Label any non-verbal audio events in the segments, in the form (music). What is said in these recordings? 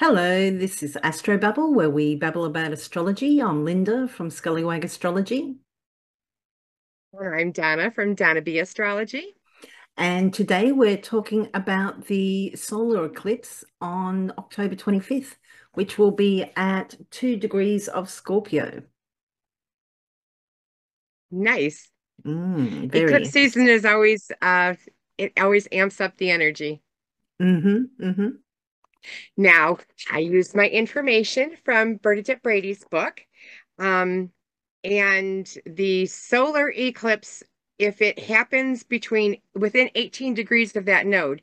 Hello, this is Astro Babble, where we babble about astrology. I'm Linda from Scullywag Astrology. I'm Donna from Donna B Astrology. And today we're talking about the solar eclipse on October 25th, which will be at two degrees of Scorpio. Nice. Mm, Eclipse season is always uh it always amps up the energy. Mm-hmm. Mm-hmm. Now, I used my information from Bernadette Brady's book. Um, and the solar eclipse, if it happens between within 18 degrees of that node,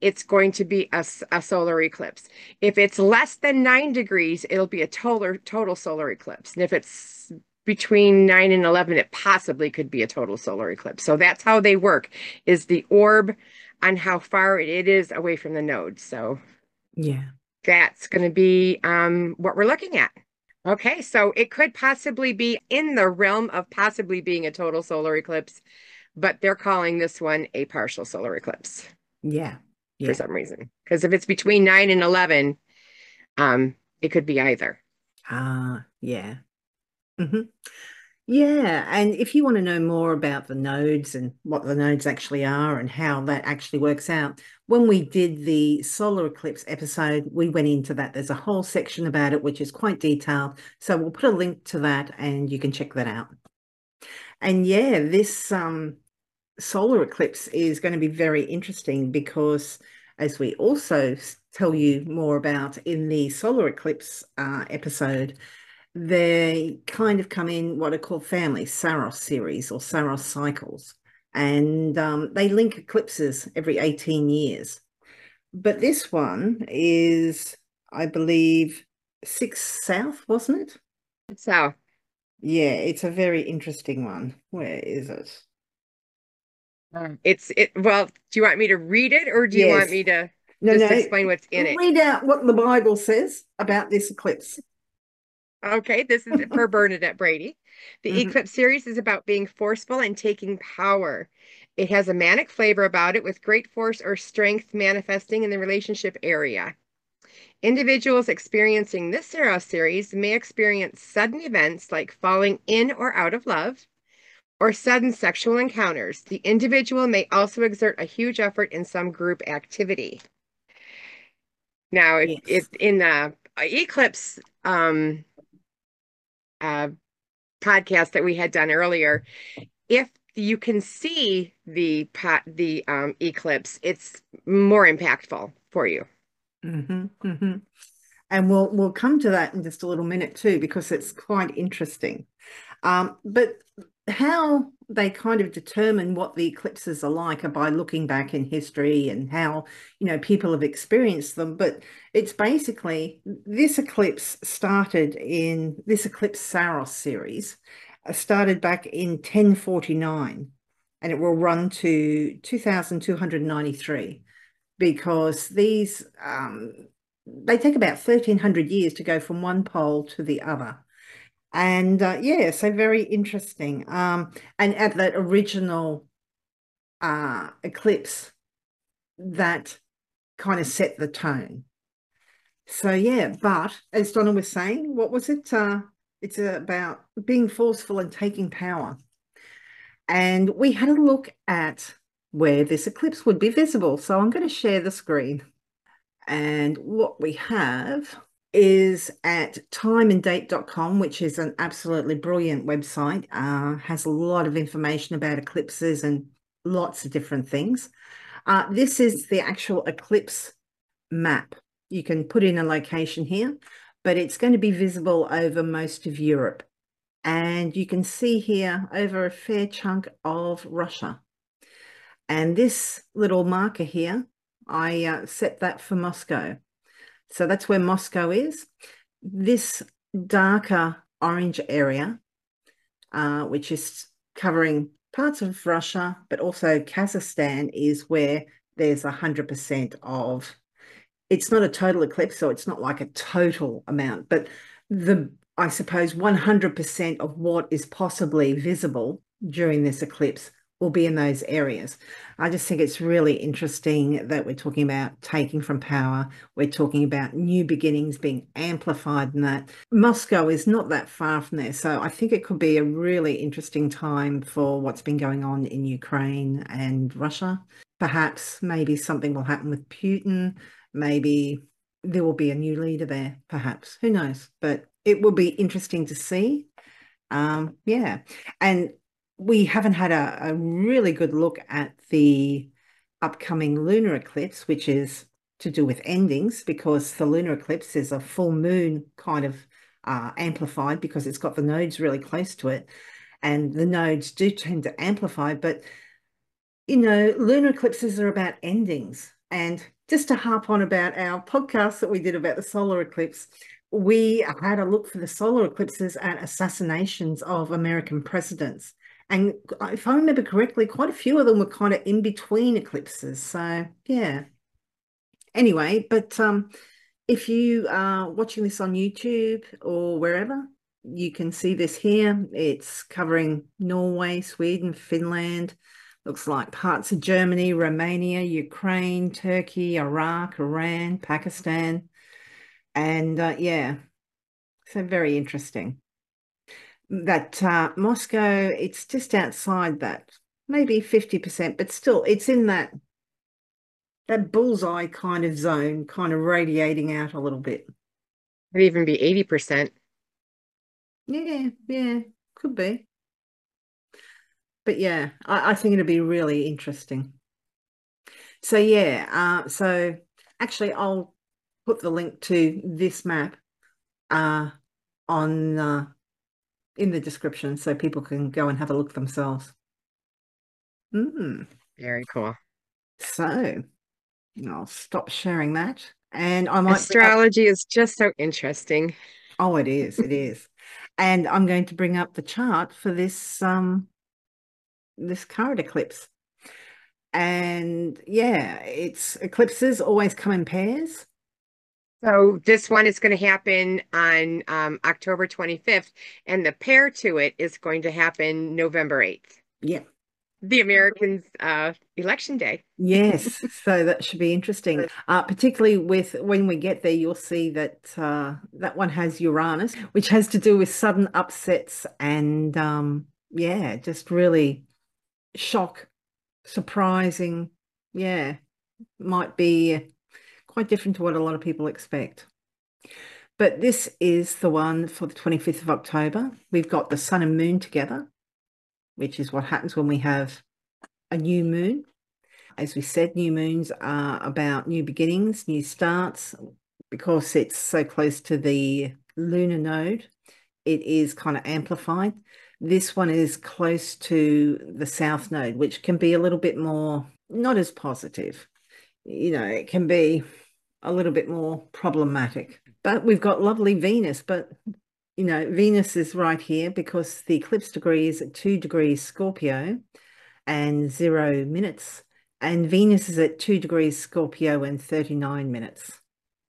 it's going to be a, a solar eclipse. If it's less than nine degrees, it'll be a total total solar eclipse. And if it's between 9 and 11 it possibly could be a total solar eclipse so that's how they work is the orb on how far it is away from the node so yeah. That's going to be um, what we're looking at. Okay, so it could possibly be in the realm of possibly being a total solar eclipse, but they're calling this one a partial solar eclipse. Yeah. yeah. For some reason. Because if it's between 9 and 11, um, it could be either. Ah, yeah. Mm-hmm. Yeah, and if you want to know more about the nodes and what the nodes actually are and how that actually works out, when we did the solar eclipse episode, we went into that. There's a whole section about it, which is quite detailed. So we'll put a link to that and you can check that out. And yeah, this um, solar eclipse is going to be very interesting because as we also tell you more about in the solar eclipse uh, episode, they kind of come in what are called families, Saros series or Saros cycles, and um, they link eclipses every 18 years. But this one is, I believe, six south, wasn't it? South. Yeah, it's a very interesting one. Where is it? Um, it's it. Well, do you want me to read it, or do you yes. want me to no, just no, explain what's in it? Read out what the Bible says about this eclipse. Okay, this is for (laughs) Bernadette Brady. The mm-hmm. Eclipse series is about being forceful and taking power. It has a manic flavor about it with great force or strength manifesting in the relationship area. Individuals experiencing this Saros series may experience sudden events like falling in or out of love or sudden sexual encounters. The individual may also exert a huge effort in some group activity. Now, yes. it, it, in the eclipse um, uh, podcast that we had done earlier, if you can see the pot, the um, eclipse, it's more impactful for you. Mm-hmm, mm-hmm. And we'll we'll come to that in just a little minute too, because it's quite interesting. Um, but how they kind of determine what the eclipses are like are by looking back in history and how you know people have experienced them. But it's basically this eclipse started in this eclipse saros series uh, started back in 1049 and it will run to 2293 because these um, they take about 1300 years to go from one pole to the other and uh, yeah, so very interesting. Um, and at that original uh, eclipse, that kind of set the tone. So yeah, but as Donna was saying, what was it? Uh, it's about being forceful and taking power. And we had a look at where this eclipse would be visible. So I'm going to share the screen. And what we have is at timeanddate.com, which is an absolutely brilliant website. Uh, has a lot of information about eclipses and lots of different things. Uh, this is the actual eclipse map. You can put in a location here, but it's going to be visible over most of Europe. And you can see here over a fair chunk of Russia. And this little marker here, I uh, set that for Moscow. So that's where Moscow is. This darker orange area, uh, which is covering parts of Russia, but also Kazakhstan, is where there's 100% of. It's not a total eclipse, so it's not like a total amount, but the I suppose 100% of what is possibly visible during this eclipse will be in those areas. I just think it's really interesting that we're talking about taking from power. We're talking about new beginnings being amplified in that. Moscow is not that far from there. So I think it could be a really interesting time for what's been going on in Ukraine and Russia. Perhaps maybe something will happen with Putin. Maybe there will be a new leader there, perhaps. Who knows? But it will be interesting to see. Um, yeah. And we haven't had a, a really good look at the upcoming lunar eclipse, which is to do with endings, because the lunar eclipse is a full moon kind of uh, amplified because it's got the nodes really close to it. And the nodes do tend to amplify, but you know, lunar eclipses are about endings. And just to harp on about our podcast that we did about the solar eclipse, we had a look for the solar eclipses at assassinations of American presidents. And if I remember correctly, quite a few of them were kind of in between eclipses. So yeah. Anyway, but um, if you are watching this on YouTube or wherever, you can see this here. It's covering Norway, Sweden, Finland, looks like parts of Germany, Romania, Ukraine, Turkey, Iraq, Iran, Pakistan. And uh, yeah, so very interesting that uh, Moscow, it's just outside that, maybe 50%, but still it's in that that bullseye kind of zone, kind of radiating out a little bit. Could even be 80%. Yeah, yeah, could be. But yeah, I, I think it'll be really interesting. So yeah, uh, so actually I'll put the link to this map uh, on uh, in the description so people can go and have a look themselves. Mm. Very cool. So I'll stop sharing that. And I might astrology is just so interesting. Oh, it is, it is. And I'm going to bring up the chart for this um this current eclipse. And yeah, it's eclipses always come in pairs. So this one is going to happen on um, October 25th, and the pair to it is going to happen November 8th. Yeah. The Americans' uh, election day. yes, (laughs) so that should be interesting. Uh, particularly with when we get there, you'll see that uh, that one has Uranus, which has to do with sudden upsets and um, yeah, just really shock, surprising. Yeah, might be quite different to what a lot of people expect. But this is the one for the 25th of October. We've got the sun and moon together, which is what happens when we have a new moon. As we said, new moons are about new beginnings, new starts. Because it's so close to the lunar node, it is kind of amplified. This one is close to the south node, which can be a little bit more, not as positive. You know, it can be a little bit more problematic. But we've got lovely Venus, but you know, Venus is right here because the eclipse degree is at two degrees Scorpio and zero minutes. And Venus is at two degrees Scorpio and 39 minutes.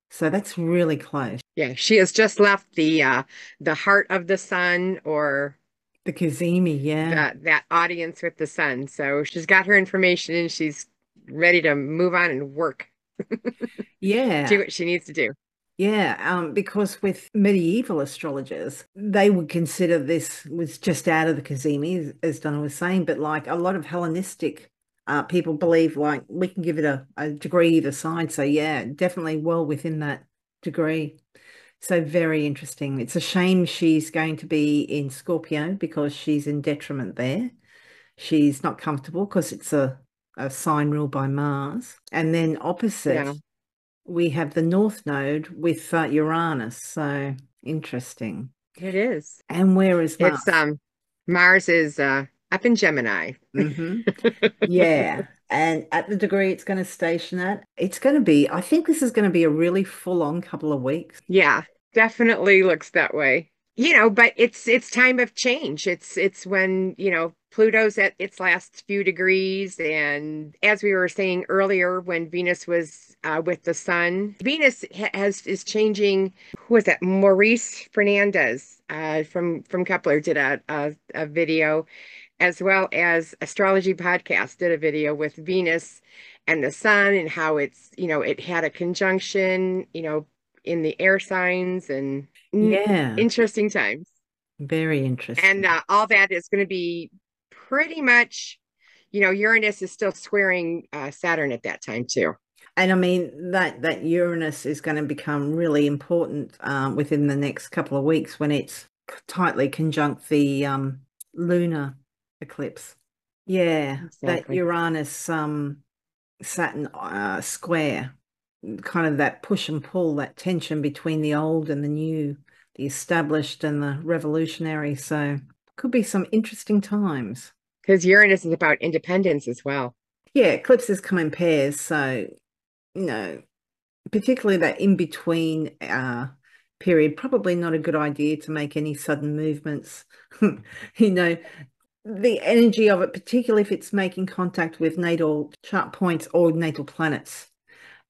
So that's really close. Yeah, she has just left the uh the heart of the sun or the cazimi, yeah. That, that audience with the sun. So she's got her information and she's ready to move on and work. Yeah. Do what she needs to do. Yeah, um, because with medieval astrologers, they would consider this was just out of the cazimi, as Donna was saying, but like a lot of Hellenistic uh, people believe like we can give it a, a degree either side. So yeah, definitely well within that degree. So very interesting. It's a shame she's going to be in Scorpio because she's in detriment there. She's not comfortable because it's a a sign ruled by Mars. And then opposite, yeah. we have the North Node with uh, Uranus. So interesting. It is. And where is Mars? It's um Mars is uh up in Gemini. Mm-hmm. (laughs) yeah. And at the degree it's going to station at, it's going to be, I think this is going to be a really full on couple of weeks. Yeah, definitely looks that way. You know, but it's it's time of change. It's it's when, you know, Pluto's at its last few degrees. And as we were saying earlier, when Venus was uh, with the sun, Venus has is changing. Who was that? Maurice Fernandez uh, from from Kepler did a, a, a video as well as Astrology Podcast did a video with Venus and the sun and how it's, you know, it had a conjunction, you know, in the air signs and yeah, interesting times. Very interesting. And uh, all that is going to be pretty much, you know, Uranus is still squaring uh, Saturn at that time too. And I mean that that Uranus is going to become really important um, within the next couple of weeks when it's tightly conjunct the um, lunar eclipse. Yeah, exactly. that Uranus um, Saturn uh, square, kind of that push and pull, that tension between the old and the new, the established and the revolutionary. So could be some interesting times. Because Uranus is about independence as well. Yeah, eclipses come in pairs. So, you know, particularly that in between uh, period, probably not a good idea to make any sudden movements. (laughs) you know, the energy of it, particularly if it's making contact with natal chart points or natal planets.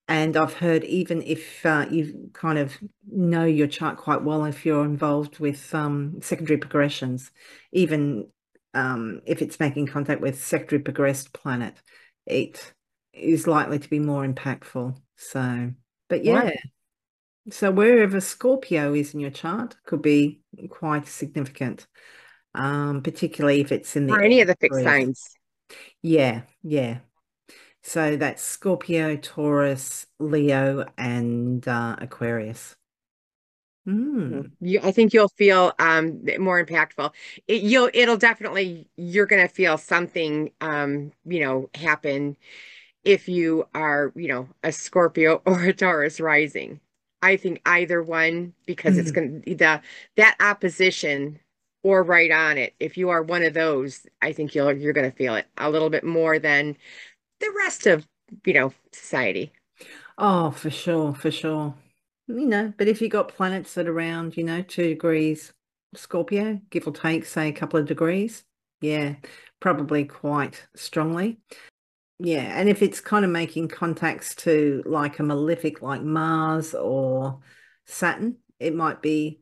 And I've heard even if uh, you kind of know your chart quite well, if you're involved with um, secondary progressions, even um, if it's making contact with secondary progressed planet, it is likely to be more impactful. So, but yeah. So wherever Scorpio is in your chart could be quite significant, um, particularly if it's in the or any of the fixed signs. Yeah, yeah. So that's Scorpio, Taurus, Leo, and uh, Aquarius. Mm. You, I think you'll feel um, more impactful. It, you'll, it'll definitely, you're going to feel something, um, you know, happen if you are, you know, a Scorpio (laughs) or a Taurus rising. I think either one because mm-hmm. it's going to the that opposition or right on it. If you are one of those, I think you'll you're going to feel it a little bit more than the rest of you know society. Oh, for sure, for sure. You know, but if you got planets that are around, you know, two degrees Scorpio, give or take, say a couple of degrees, yeah, probably quite strongly. Yeah, and if it's kind of making contacts to like a malefic like Mars or Saturn, it might be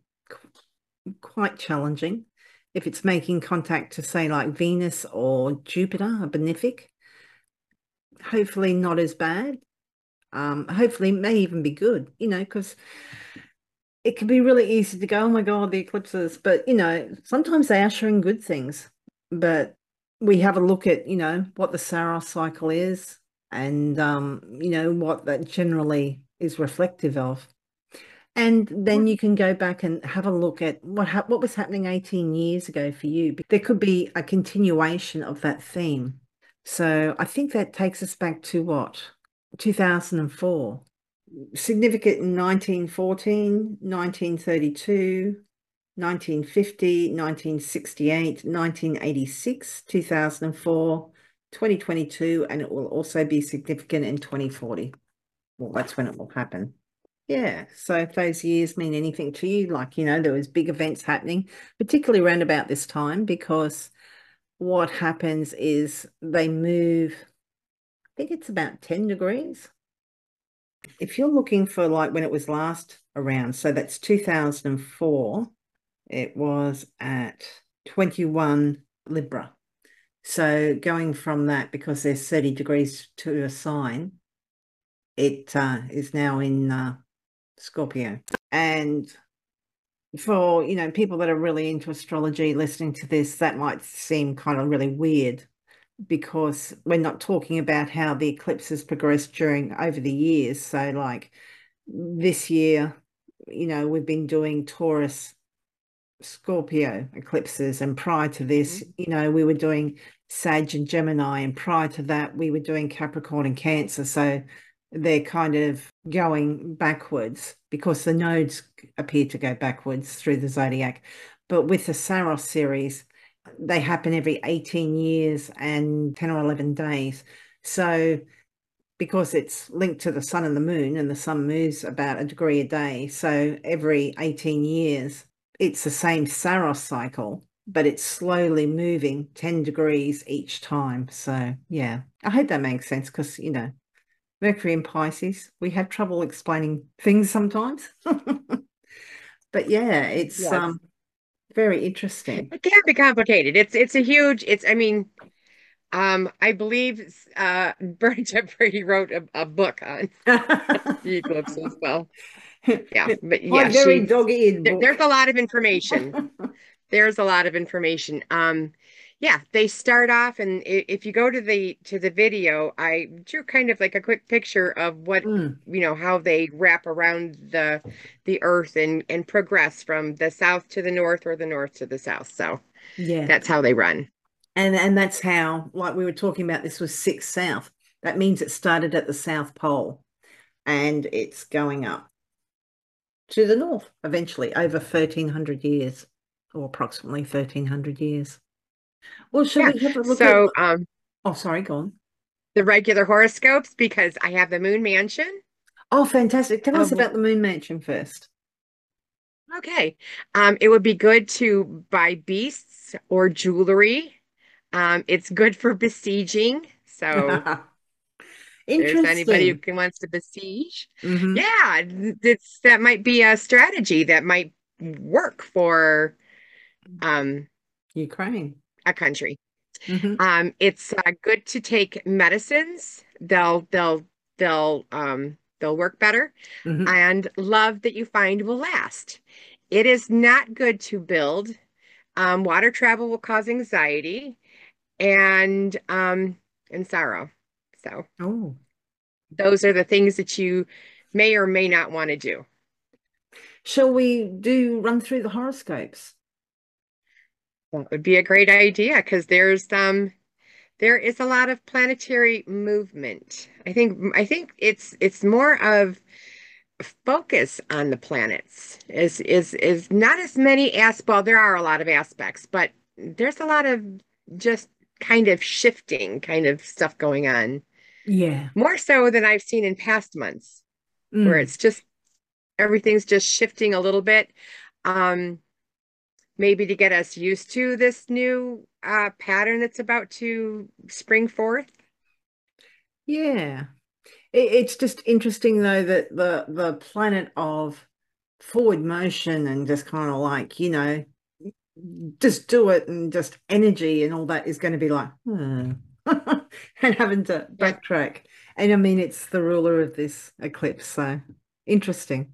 quite challenging. If it's making contact to say like Venus or Jupiter, a benefic, hopefully not as bad. Um, hopefully it may even be good, you know, because it can be really easy to go, oh my God, the eclipses. But, you know, sometimes they usher in good things. But we have a look at, you know, what the Saros cycle is and, um, you know, what that generally is reflective of. And then you can go back and have a look at what what was happening 18 years ago for you. There could be a continuation of that theme. So I think that takes us back to what? 2004. Significant in 1914, 1932, 1950, 1968, 1986, 2004, 2022, and it will also be significant in 2040. Well, that's when it will happen. Yeah, so if those years mean anything to you, like, you know, there was big events happening, particularly around about this time, because what happens is they move, I think it's about 10 degrees. If you're looking for like when it was last around, so that's 2004, it was at 21 Libra. So going from that, because there's 30 degrees to a sign, it uh, is now in uh, Scorpio. And for, you know, people that are really into astrology listening to this, that might seem kind of really weird because we're not talking about how the eclipses progressed during over the years. So like this year, you know, we've been doing Taurus Scorpio eclipses. And prior to this, mm-hmm. you know, we were doing Sag and Gemini. And prior to that, we were doing Capricorn and Cancer. So they're kind of going backwards because the nodes appear to go backwards through the zodiac. But with the Saros series, they happen every 18 years and 10 or 11 days. So because it's linked to the sun and the moon, and the sun moves about a degree a day. So every 18 years, it's the same Saros cycle, but it's slowly moving 10 degrees each time. So, yeah, I hope that makes sense because, you know, Mercury and Pisces, we have trouble explaining things sometimes. (laughs) but yeah, it's yes. um Very interesting. It can be complicated. It's it's a huge. It's I mean, um, I believe uh, (laughs) Bernadette Brady wrote a, a book on (laughs) the eclipse as well. Yeah, but yeah, she, there, there's a lot of information. There's a lot of information. Um, yeah, they start off, and if you go to the to the video, I drew kind of like a quick picture of what Mm, you know how they wrap around the the earth and and progress from the south to the north or the north to the south. So yeah. that's how they run. And and that's how, like we were talking about, this was six south. That means it started at the South Pole and it's going up to the north eventually over 1300 years or approximately 1300 years. Well, shall Yeah. we have a look So at, um, oh, sorry, go on. the regular horoscopes because I have the Moon Mansion. Oh, fantastic. Tell us Um, about the Moon Mansion first. Okay. Um, it would be good to buy beasts or jewelry. Um, it's good for besieging. So (laughs) there's anybody who can wants to besiege. hmm Yeah, it's that might be a strategy that might work for um Ukraine. A country. hmm Um, it's uh, good to take medicines. They'll they'll they'll um they'll work better. hmm And love that you find will last. It is not good to build. Um, water travel will cause anxiety and um and sorrow. So Oh, those are the things that you may or may not want to do. shall we do run through the horoscopes? That would be a great idea because there's um there is a lot of planetary movement. I think I think it's it's more of focus on the planets is is is not as many as well there are a lot of aspects, but there's a lot of just kind of shifting kind of stuff going on. Yeah. More so than I've seen in past months where Mm. it's just everything's just shifting a little bit. Um maybe to get us used to this new uh, pattern that's about to spring forth. Yeah. It, it's just interesting though that the the planet of forward motion and just kind of like, you know, just do it and just energy and all that is going to be like, hmm. (laughs) and having to Yeah. backtrack. And I mean, it's the ruler of this eclipse, so interesting.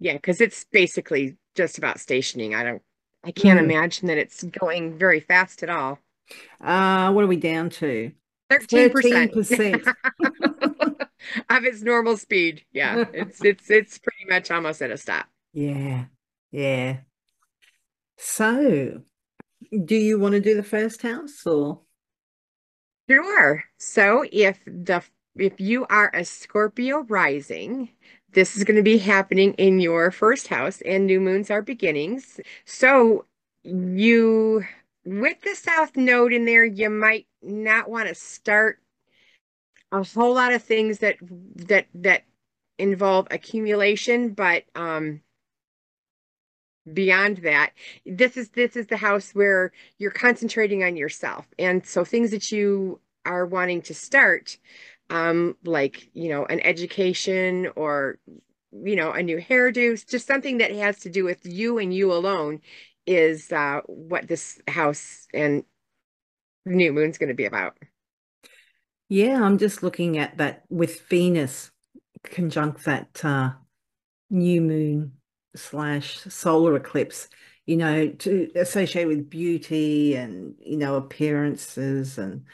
Yeah, because it's basically just about stationing. I don't, I can't Mm. imagine that it's going very fast at all. Uh, what are we down to? 13% 13%. (laughs) of its normal speed. Yeah, it's it's it's pretty much almost at a stop. Yeah, yeah. So, do you want to do the first house or? Sure. So if the if you are a Scorpio rising, this is going to be happening in your first house, and new moons are beginnings. So you with the South Node in there, you might not want to start a whole lot of things that that that involve accumulation, but um beyond that, this is this is the house where you're concentrating on yourself. And so things that you are wanting to start, um, like, you know, an education or, you know, a new hairdo, just something that has to do with you and you alone is uh, what this house and new moon's going to be about. Yeah, I'm just looking at that with Venus conjunct that uh, new moon slash solar eclipse, you know, to associate with beauty and, you know, appearances and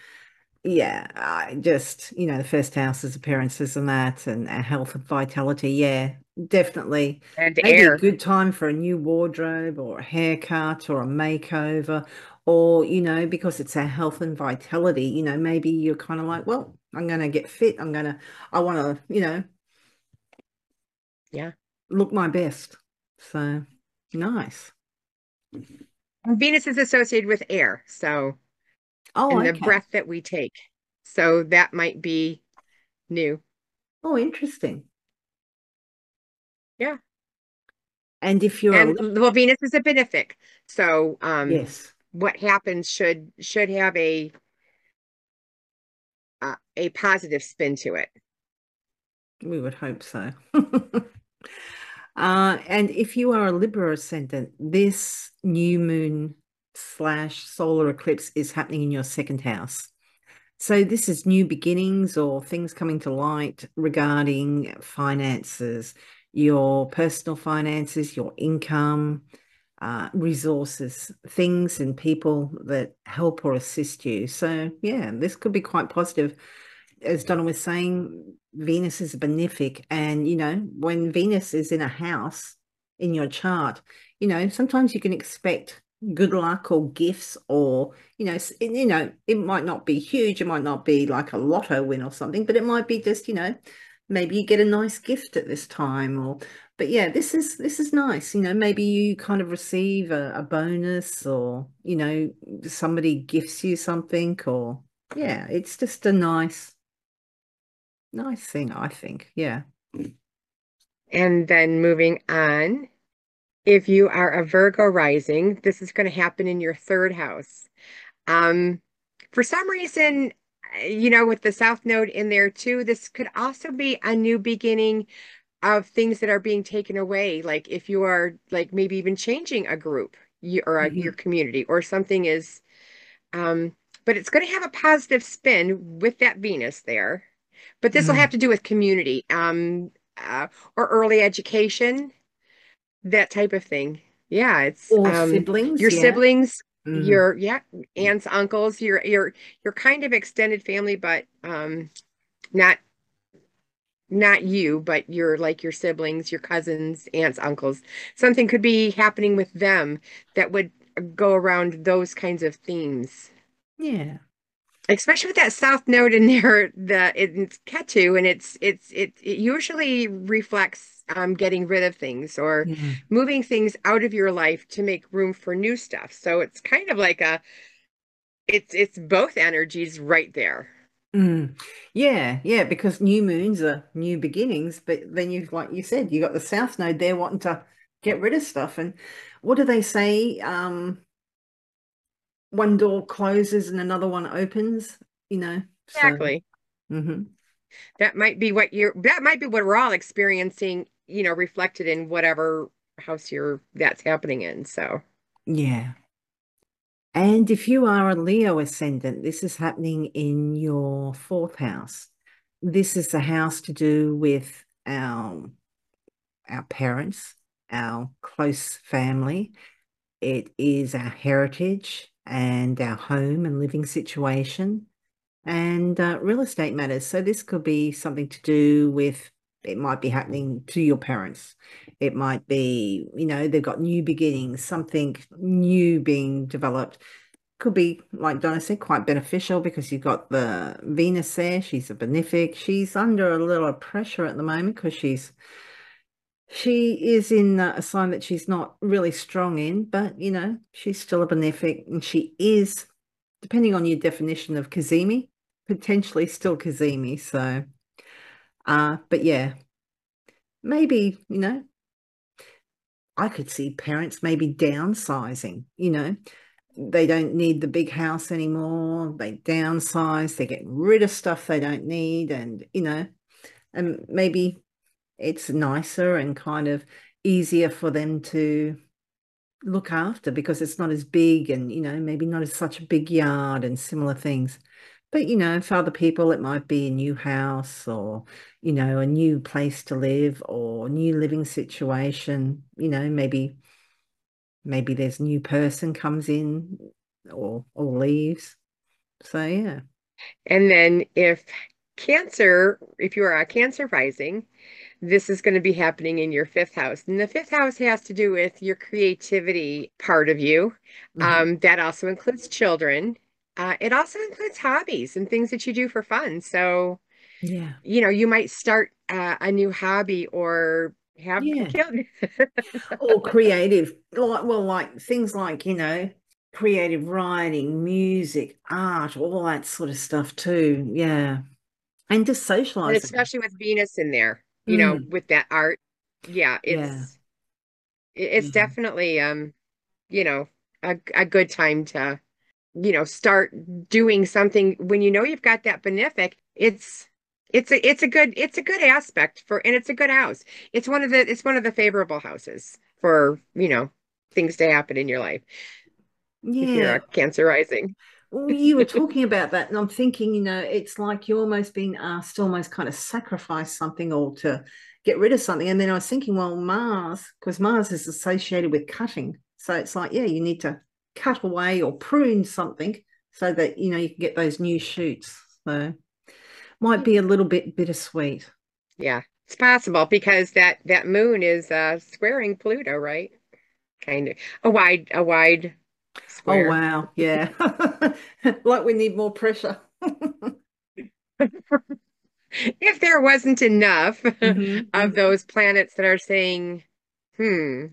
yeah, I just, you know, the first house is appearances and that and our health and vitality. Yeah, definitely. And Maybe a air. good time for a new wardrobe or a haircut or a makeover, or, you know, because it's our health and vitality, you know, maybe you're kind of like, well, I'm going to get fit. I'm going to, I want to, you know, Yeah. look my best. So nice. Venus is associated with air. So, Oh, and the breath that we take. So that might be new. Oh, interesting. Yeah. And if you're And well, Venus is a benefic. So, um, yes, what happens should should have a uh, a positive spin to it. we would hope so. (laughs) Uh, and if you are a Libra ascendant, this new moon slash solar eclipse is happening in your second house. So this is new beginnings or things coming to light regarding finances, your personal finances, your income, uh, resources, things and people that help or assist you. So yeah, this could be quite positive. As Donna was saying, Venus is a benefic, and you know, when Venus is in a house in your chart, you know, sometimes you can expect good luck or gifts or you know you know it might not be huge it might not be like a lotto win or something but it might be just you know maybe you get a nice gift at this time or but yeah this is this is nice you know maybe you kind of receive a, a bonus or you know somebody gifts you something or yeah it's just a nice nice thing i think yeah. And then moving on if you are a Virgo rising, this is going to happen in your third house. Um, for some reason, you know, with the South Node in there too, this could also be a new beginning of things that are being taken away. Like if you are like maybe even changing a group you, or a, mm -hmm. your community or something is, um, but it's going to have a positive spin with that Venus there. But this mm -hmm. will have to do with community um, uh, or early education that type of thing. Yeah, it's um, siblings. Your yeah. siblings, mm. your yeah, aunts, uncles, your your your kind of extended family, but um, not not you, but your like your siblings, your cousins, aunts, uncles. Something could be happening with them that would go around those kinds of themes. Yeah especially with that south node in (laughs) there the it's ketu and it's it's it, it usually reflects um getting rid of things or yeah. moving things out of your life to make room for new stuff so it's kind of like a it's it's both energies right there mm. yeah yeah because new moons are new beginnings but then you've like you said you got the south node there wanting to get rid of stuff and what do they say um one door closes and another one opens, you know. Exactly. So, mm-hmm. That might be what you're that might be what we're all experiencing, you know, reflected in whatever house you're that's happening in. So yeah. And if you are a Leo ascendant, this is happening in your fourth house. This is a house to do with our our parents, our close family. It is our heritage and our home and living situation and uh, real estate matters. So this could be something to do with it might be happening to your parents. It might be, you know, they've got new beginnings, something new being developed. Could be, like Donna said, quite beneficial because you've got the Venus there. She's a benefic. She's under a little pressure at the moment because she's she is in a sign that she's not really strong in, but you know, she's still a benefic and she is, depending on your definition of Cazimi, potentially still Cazimi. So, uh, but yeah, maybe, you know, I could see parents maybe downsizing, you know, they don't need the big house anymore. They downsize, they're getting rid of stuff they don't need, and you know, and maybe it's nicer and kind of easier for them to look after because it's not as big and you know maybe not as such a big yard and similar things. But you know for other people it might be a new house or you know a new place to live or new living situation you know maybe maybe there's new person comes in or or leaves. So yeah. And then if cancer if you are a cancer rising this is going to be happening in your fifth house. And the fifth house has to do with your creativity part of you. Mm-hmm. Um, that also includes children. Uh, it also includes hobbies and things that you do for fun. So, yeah, you know, you might start uh, a new hobby or have yeah. children (laughs) or creative, like well, like things like you know, creative writing, music, art, all that sort of stuff too. Yeah, and just socializing, and especially with Venus in there you know, mm. with that art. Yeah, it's yeah. it's yeah. definitely um, you know, a a good time to, you know, start doing something when you know you've got that benefic. It's it's a it's a good it's a good aspect for and it's a good house. It's one of the it's one of the favorable houses for, you know, things to happen in your life. If you're Yeah. a Cancer rising. You were talking about that, and I'm thinking, you know, it's like you're almost being asked to almost kind of sacrifice something or to get rid of something. And then I was thinking, well, Mars, because Mars is associated with cutting. So it's like, yeah, you need to cut away or prune something so that, you know, you can get those new shoots. So might be a little bit bittersweet. Yeah, it's possible because that that moon is uh squaring Pluto, right? Kind of a wide a wide Oh, wow. Yeah. (laughs) Like we need more pressure. (laughs) If there wasn't enough Mhm, (laughs) of mhm. those planets that are saying, hmm,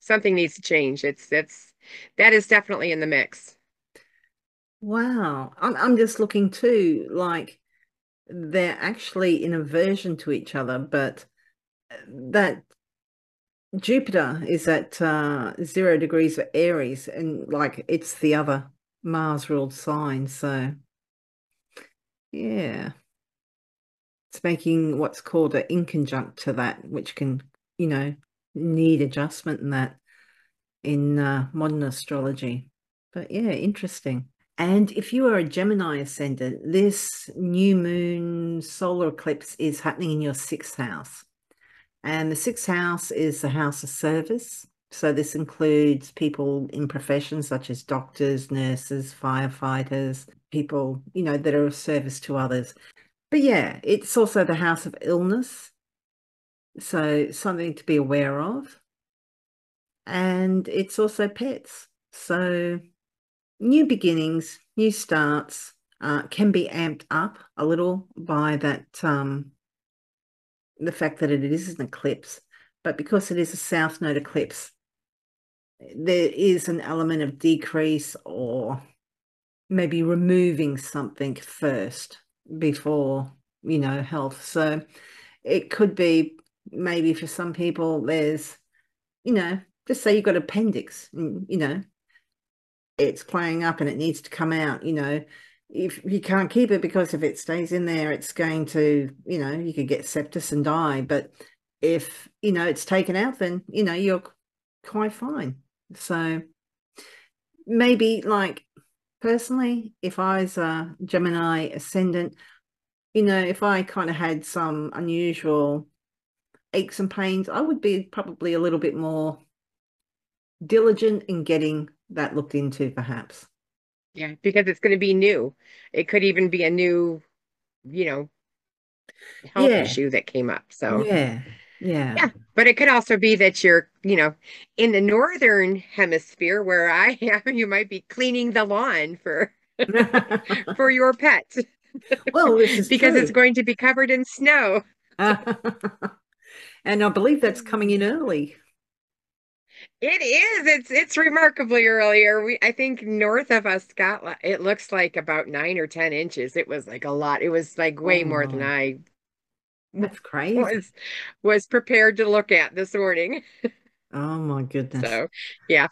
something needs to change. It's it's that is definitely in the mix. Wow. I'm I'm just looking too, like they're actually in aversion to each other, but that Jupiter is at uh, zero degrees for Aries, and like it's the other Mars ruled sign. So yeah, it's making what's called an inconjunct to that, which can, you know, need adjustment in that in uh, modern astrology. But yeah, interesting. And if you are a Gemini ascendant, this new moon solar eclipse is happening in your sixth house. And the sixth house is the house of service. So this includes people in professions such as doctors, nurses, firefighters, people, you know, that are of service to others. But yeah, it's also the house of illness. So something to be aware of. And it's also pets. So new beginnings, new starts uh, can be amped up a little by that um, the fact that it is an eclipse, but because it is a south node eclipse, there is an element of decrease or maybe removing something first before, you know, health. So it could be maybe for some people, there's, you know, just say you've got appendix, you know, it's playing up and it needs to come out, you know. If you can't keep it because if it stays in there, it's going to, you know, you could get sepsis and die. But if, you know, it's taken out, then, you know, you're quite fine. So maybe like personally, if I was a Gemini ascendant, you know, if I kind of had some unusual aches and pains, I would be probably a little bit more diligent in getting that looked into, perhaps. Yeah, because it's going to be new. It could even be a new, you know, health Yeah, issue that came up. So, yeah, yeah. yeah, but it could also be that you're, you know, in the northern hemisphere where I (laughs) am, you might be cleaning the lawn for (laughs) for your pet Well, this is because it's going to be covered in snow. (laughs) And I believe that's coming in early. It is. It's it's remarkably earlier. We I think north of us got it looks like about nine or ten inches. It was like a lot. It was like Oh way more than I that's crazy. was was prepared to look at this morning. (laughs) Oh my goodness. So yeah.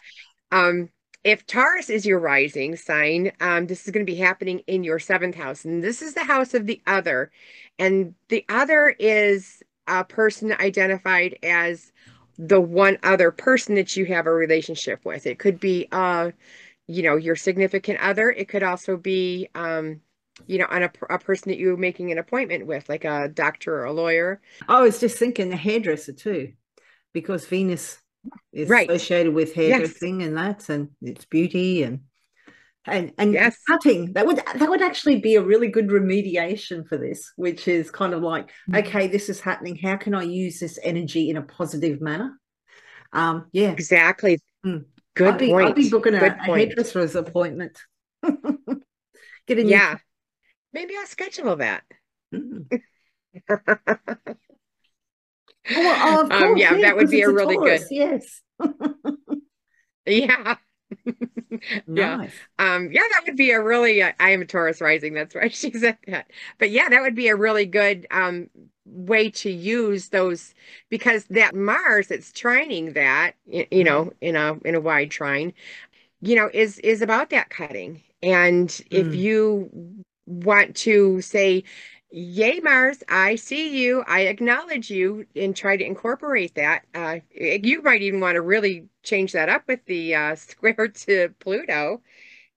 Um if Taurus is your rising sign, um, this is going to be happening in your seventh house, and this is the house of the other. And the other is a person identified as the one other person that you have a relationship with. It could be uh you know, your significant other. It could also be, um, you know, on a, a person that you're making an appointment with, like a doctor or a lawyer. I was just thinking the hairdresser too, because Venus is Right. associated with Yes. hairdressing and that, and it's beauty and and and Yes. cutting. That would that would actually be a really good remediation for this, which is kind of like, okay, this is happening. How can I use this energy in a positive manner? Um, yeah. Exactly. Mm. Good be I'd be booking a, Good a point. hairdresser's appointment. (laughs) Get a new. Yeah. Maybe I'll schedule that. Mm. (laughs) Oh, well, oh, of Um, course, yeah, yeah, that would be a a really Taurus. good. Yes. (laughs) Yeah. (laughs) Yeah. Nice. Um, yeah, that would be a really, uh, I am a Taurus rising. That's right. (laughs) She said that. But yeah, that would be a really good um way to use those because that Mars that's trining that, you Mm. know, in a in a wide trine, you know, is is about that cutting. And if Mm. you want to say Yay, Mars, I see you. I acknowledge you and try to incorporate that. Uh, you might even want to really change that up with the uh, (laughs) square to Pluto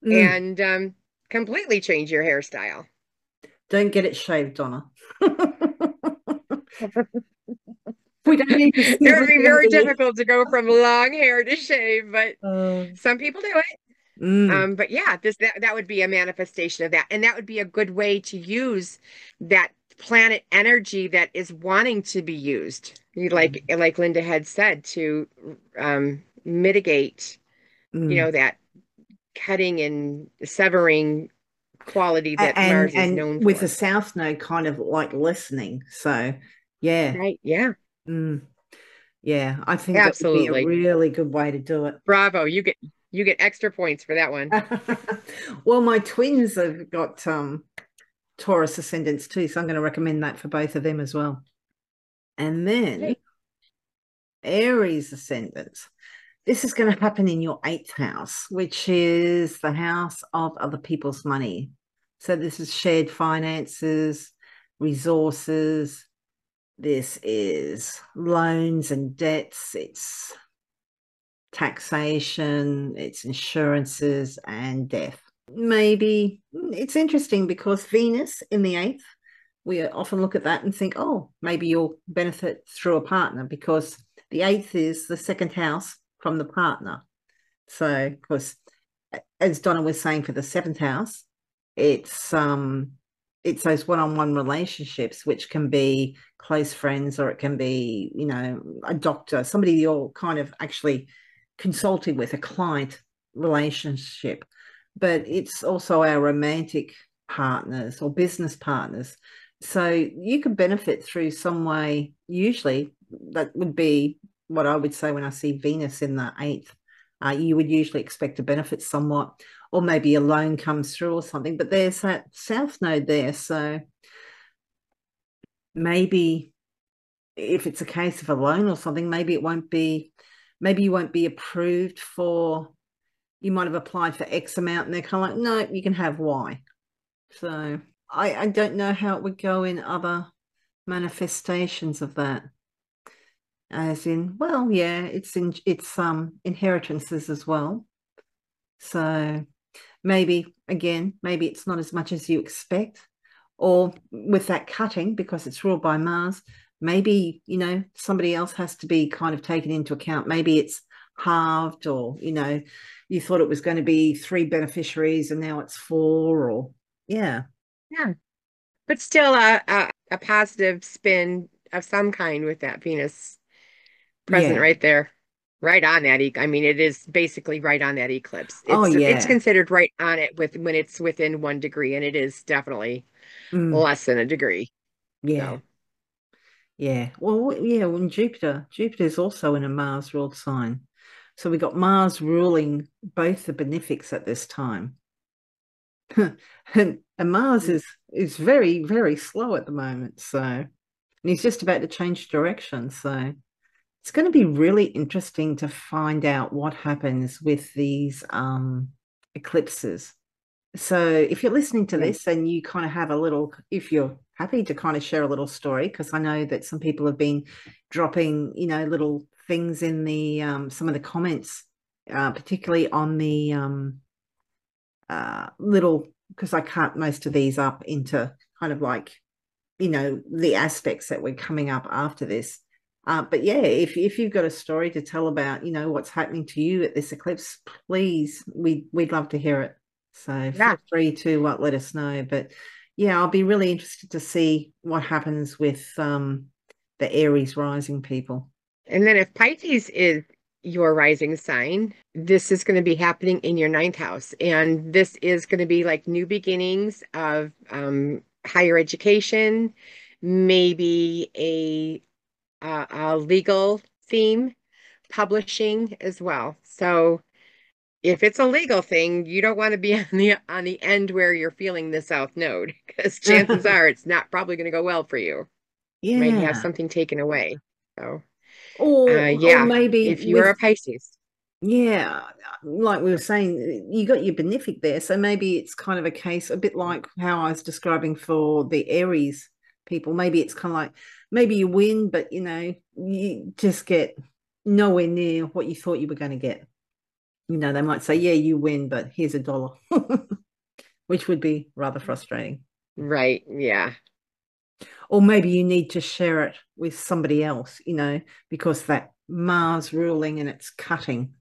mm. and um, completely change your hairstyle. Don't get it shaved, Donna. (laughs) we don't need to it would be very difficult to go from long hair to shave, but uh, some people do it. Mm. Um, but yeah, this that, that would be a manifestation of that. And that would be a good way to use that planet energy that is wanting to be used. Like mm. like Linda had said, to um, mitigate, mm. you know, that cutting and severing quality that and, Mars and is known with the South Node kind of like listening. So yeah. Right. Yeah. Mm. Yeah, I think Absolutely. that would be a really good way to do it. Bravo. You get you get extra points for that one. (laughs) well, my twins have got um, Taurus ascendants too, so I'm going to recommend that for both of them as well. And then Aries ascendants. This is going to happen in your eighth house, which is the house of other people's money. So this is shared finances, resources. This is loans and debts. It's taxation, it's insurances, and death. Maybe it's interesting because Venus in the eighth, we often look at that and think, oh, maybe you'll benefit through a partner because the eighth is the second house from the partner. So, of course, as Donna was saying for the seventh house, it's um it's those one-on-one relationships which can be close friends or it can be you know a doctor somebody you're kind of actually consulting with a client relationship, but it's also our romantic partners or business partners. So you could benefit through some way, usually that would be what I would say when I see Venus in the eighth. Uh, you would usually expect to benefit somewhat, or maybe a loan comes through or something. But there's that south node there. So maybe if it's a case of a loan or something, maybe it won't be maybe you won't be approved for you might have applied for X amount and they're kind of like, no, you can have Y. So I, I don't know how it would go in other manifestations of that. As in, well, yeah, it's in it's um inheritances as well. So maybe again, maybe it's not as much as you expect. Or with that cutting, because it's ruled by Mars, maybe you know somebody else has to be kind of taken into account maybe it's halved or you know you thought it was going to be three beneficiaries and now it's four or yeah yeah but still a, a, a positive spin of some kind with that venus present yeah. right there right on that e- i mean it is basically right on that eclipse oh, it's, oh yeah it's considered right on it with when it's within one degree and it is definitely mm. less than a degree yeah so. Yeah. Well, yeah, when Jupiter, Jupiter is also in a Mars ruled sign. So we got Mars ruling both the benefics at this time. (laughs) and, and Mars is is very, very slow at the moment. So and he's just about to change direction. So it's going to be really interesting to find out what happens with these um eclipses. So if you're listening to this and you kind of have a little, if you're happy to kind of share a little story because I know that some people have been dropping, you know, little things in the um, some of the comments, uh, particularly on the um, uh, little because I cut most of these up into kind of like, you know, the aspects that we're coming up after this. Uh, but yeah, if if you've got a story to tell about, you know, what's happening to you at this eclipse, please, we we'd love to hear it. So yeah. feel free to uh, let us know. But yeah, I'll be really interested to see what happens with um, the Aries rising people. And then if Pisces is your rising sign, this is going to be happening in your ninth house. And this is going to be like new beginnings of um, higher education, maybe a, uh, a legal theme, publishing as well. So if it's a legal thing, you don't want to be (laughs) on the on the end where you're feeling the south node because chances (laughs) are it's not probably going to go well for you. Yeah, you might have something taken away. So, or uh, yeah, or maybe if you're with, a Pisces, Yeah, like we were saying, you got your benefic there. So maybe it's kind of a case, a bit like how I was describing for the Aries people. Maybe it's kind of like maybe you win, but you know, you just get nowhere near what you thought you were going to get. You know, they might say, yeah, you win, but here's a dollar, (laughs) which would be rather frustrating. Right. Yeah. Or maybe you need to share it with somebody else, you know, because that Mars ruling and it's cutting.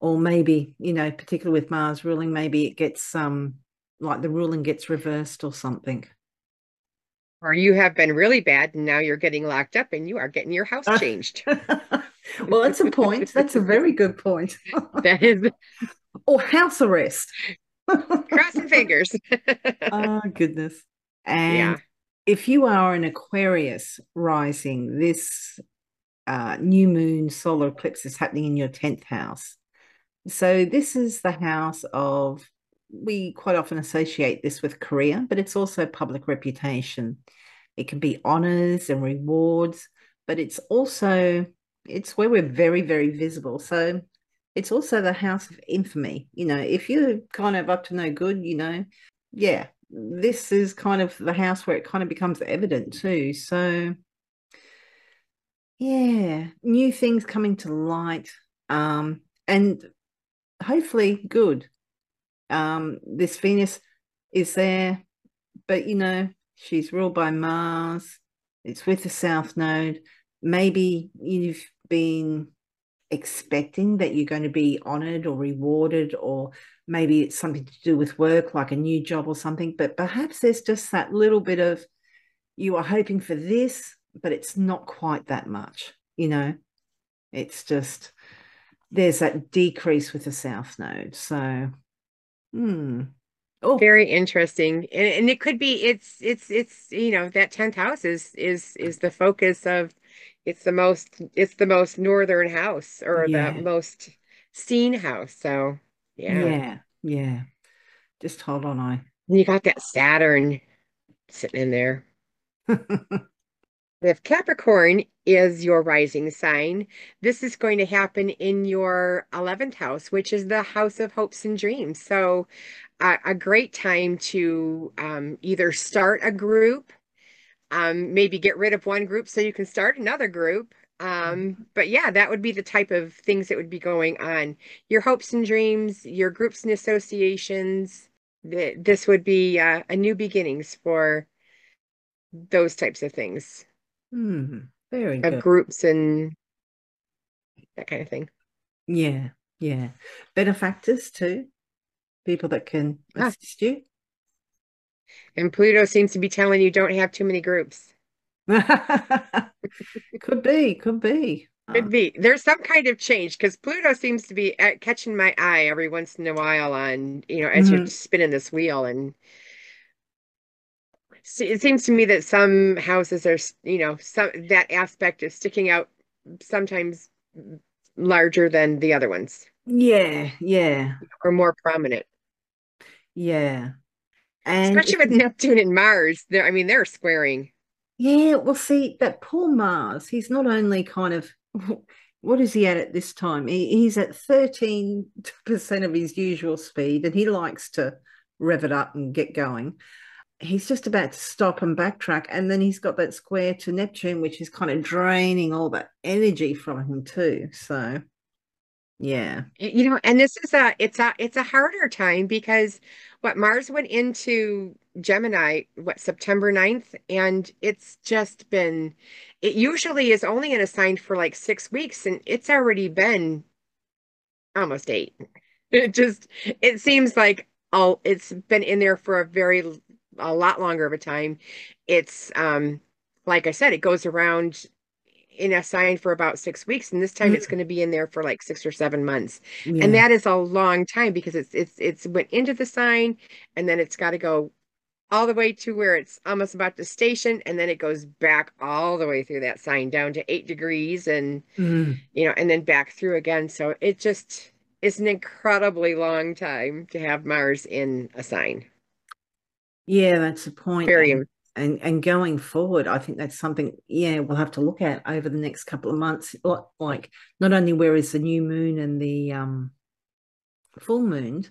Or maybe, you know, particularly with Mars ruling, maybe it gets um like the ruling gets reversed or something. Or you have been really bad and now you're getting locked up and you are getting your house (laughs) changed. (laughs) well, that's a point. That's a very good point. (laughs) that is. Or house arrest. Crossing fingers. (laughs) oh, goodness. And yeah. if you are an Aquarius rising, this uh, new moon solar eclipse is happening in your 10th house. So, this is the house of, we quite often associate this with career, but it's also public reputation. It can be honors and rewards, but it's also it's where we're very very visible. So it's also the house of infamy. You know, if you're kind of up to no good, you know, yeah, this is kind of the house where it kind of becomes evident too. So yeah, new things coming to light, um, and hopefully good. Um, this Venus is there, but you know, she's ruled by Mars. It's with the South Node. Maybe you've been expecting that you're going to be honored or rewarded, or maybe it's something to do with work, like a new job or something. But perhaps there's just that little bit of you are hoping for this, but it's not quite that much, you know? It's just there's that decrease with the South Node. So, hmm. Oh. Very interesting. And, and it could be it's it's it's you know that 10th house is is is the focus of it's the most it's the most northern house or yeah. the most seen house. So yeah. Yeah. Yeah. Just hold on, I you got that Saturn sitting in there. (laughs) if Capricorn is your rising sign, this is going to happen in your 11th house, which is the house of hopes and dreams. So, uh, a great time to um, either start a group um, maybe get rid of one group so you can start another group. Um, mm-hmm. but yeah, that would be the type of things that would be going on. Your hopes and dreams, your groups and associations. this would be uh, a new beginnings for those types of things. Hmm. Very of good. groups and that kind of thing. Yeah, yeah. Benefactors too. People that can assist you. And Pluto seems to be telling you don't have too many groups. (laughs) could be, could be. Could be. There's some kind of change because Pluto seems to be uh, catching my eye every once in a while on, you know, as mm-hmm. you're spinning this wheel. And it seems to me that some houses are, you know, some that aspect is sticking out sometimes larger than the other ones. Yeah, yeah. Or more prominent. Yeah. And especially with Neptune and Mars, there I mean, they're squaring. Yeah, well, see, that poor Mars, he's not only kind of (laughs) what is he at at this time? He, he's at 13% of his usual speed and he likes to rev it up and get going. He's just about to stop and backtrack. And then he's got that square to Neptune, which is kind of draining all that energy from him, too. So, yeah. You know, and this is a it's a it's a harder time because what Mars went into Gemini what September 9th and it's just been it usually is only in a sign for like 6 weeks and it's already been almost 8. (laughs) It just it seems like all it's been in there for a very a lot longer of a time. It's um like I said it goes around in a sign for about six weeks and this time mm-hmm. it's going to be in there for like six or seven months yeah. and that is a long time because it's it's it's went into the sign and then it's got to go all the way to where it's almost about to station and then it goes back all the way through that sign down to eight degrees and mm-hmm. you know and then back through again so it just is an incredibly long time to have mars in a sign yeah that's the point very and and going forward, I think that's something, yeah, we'll have to look at over the next couple of months. Like not only where is the new moon and the um full moon,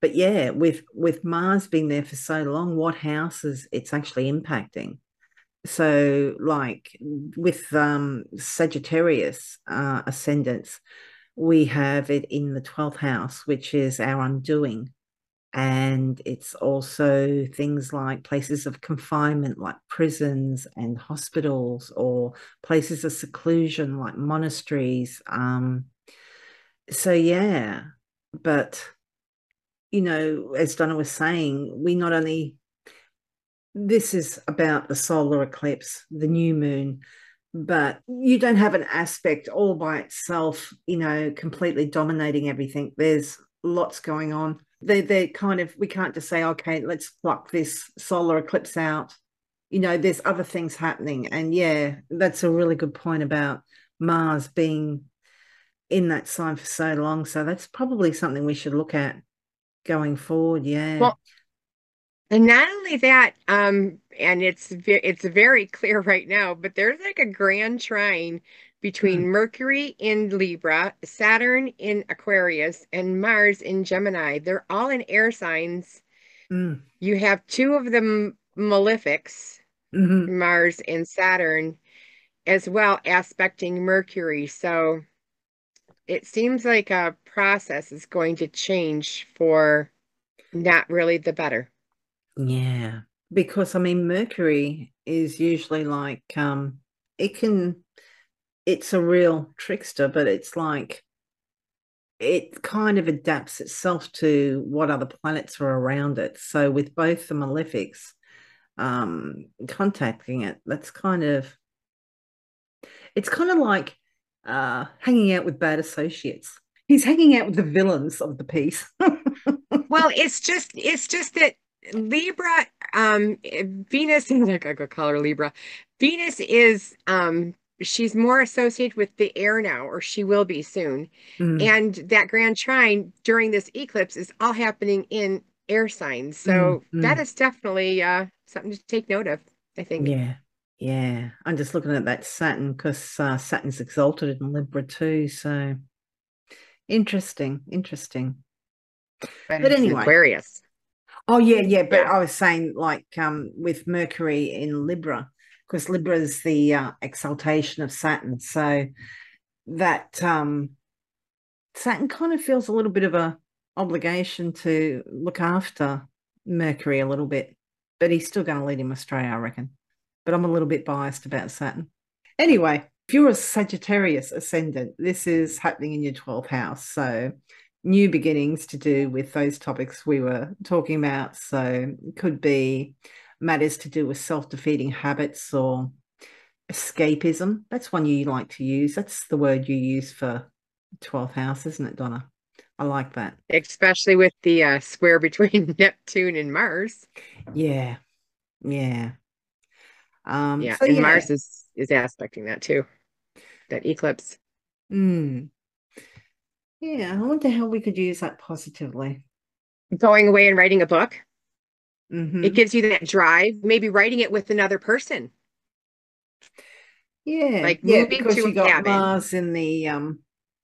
but yeah, with with Mars being there for so long, what houses it's actually impacting. So, like with um Sagittarius uh, ascendants, we have it in the 12th house, which is our undoing and it's also things like places of confinement like prisons and hospitals or places of seclusion like monasteries um, so yeah. But you know as donna was saying we not only this is about the solar eclipse the new moon but you don't have an aspect all by itself you know completely dominating everything. There's lots going on they they're kind of we can't just say okay let's pluck this solar eclipse out. You know there's other things happening and yeah that's a really good point about mars being in that sign for so long so that's probably something we should look at going forward yeah. Well and not only that um and it's it's very clear right now but there's like a grand trine between mm. Mercury in Libra, Saturn in Aquarius, and Mars in Gemini. They're all in air signs. Mm. You have two of the malefics, mm-hmm. Mars and Saturn, as well aspecting Mercury. So it seems like a process is going to change for not really the better. Yeah. Because I mean Mercury is usually like um it can it's a real trickster, but it's like it kind of adapts itself to what other planets are around it. So with both the malefics um, contacting it, that's kind of it's kind of like uh, hanging out with bad associates. He's hanging out with the villains of the piece. (laughs) well, it's just it's just that Libra, um, Venus, (laughs) I could call her Libra. Venus is um she's more associated with the air now, or she will be soon. Mm. And that grand trine during this eclipse is all happening in air signs. So mm. that is definitely uh, something to take note of, I think. Yeah. Yeah. I'm just looking at that Saturn because uh, Saturn's exalted in Libra too. So interesting. Interesting. But, but anyway. Aquarius. Oh yeah, yeah. But yeah. I was saying like um with Mercury in Libra because Libra is the uh, exaltation of Saturn. So that um, Saturn kind of feels a little bit of a obligation to look after Mercury a little bit, but he's still going to lead him astray, I reckon. But I'm a little bit biased about Saturn. Anyway, if you're a Sagittarius ascendant, this is happening in your 12th house. So new beginnings to do with those topics we were talking about. So could be matters to do with self defeating habits or escapism. That's one you like to use. That's the word you use for 12th house, isn't it, Donna? I like that. Especially with the uh, square between (laughs) Neptune and Mars. Yeah. Yeah. Um, yeah, so and yeah. Mars is is aspecting that too. That eclipse. Mm. Yeah, I wonder how we could use that positively. Going away and writing a book. Mm-hmm. It gives you that drive, maybe writing it with another person. Yeah. Like yeah, moving because to you got cabin. Mars in the um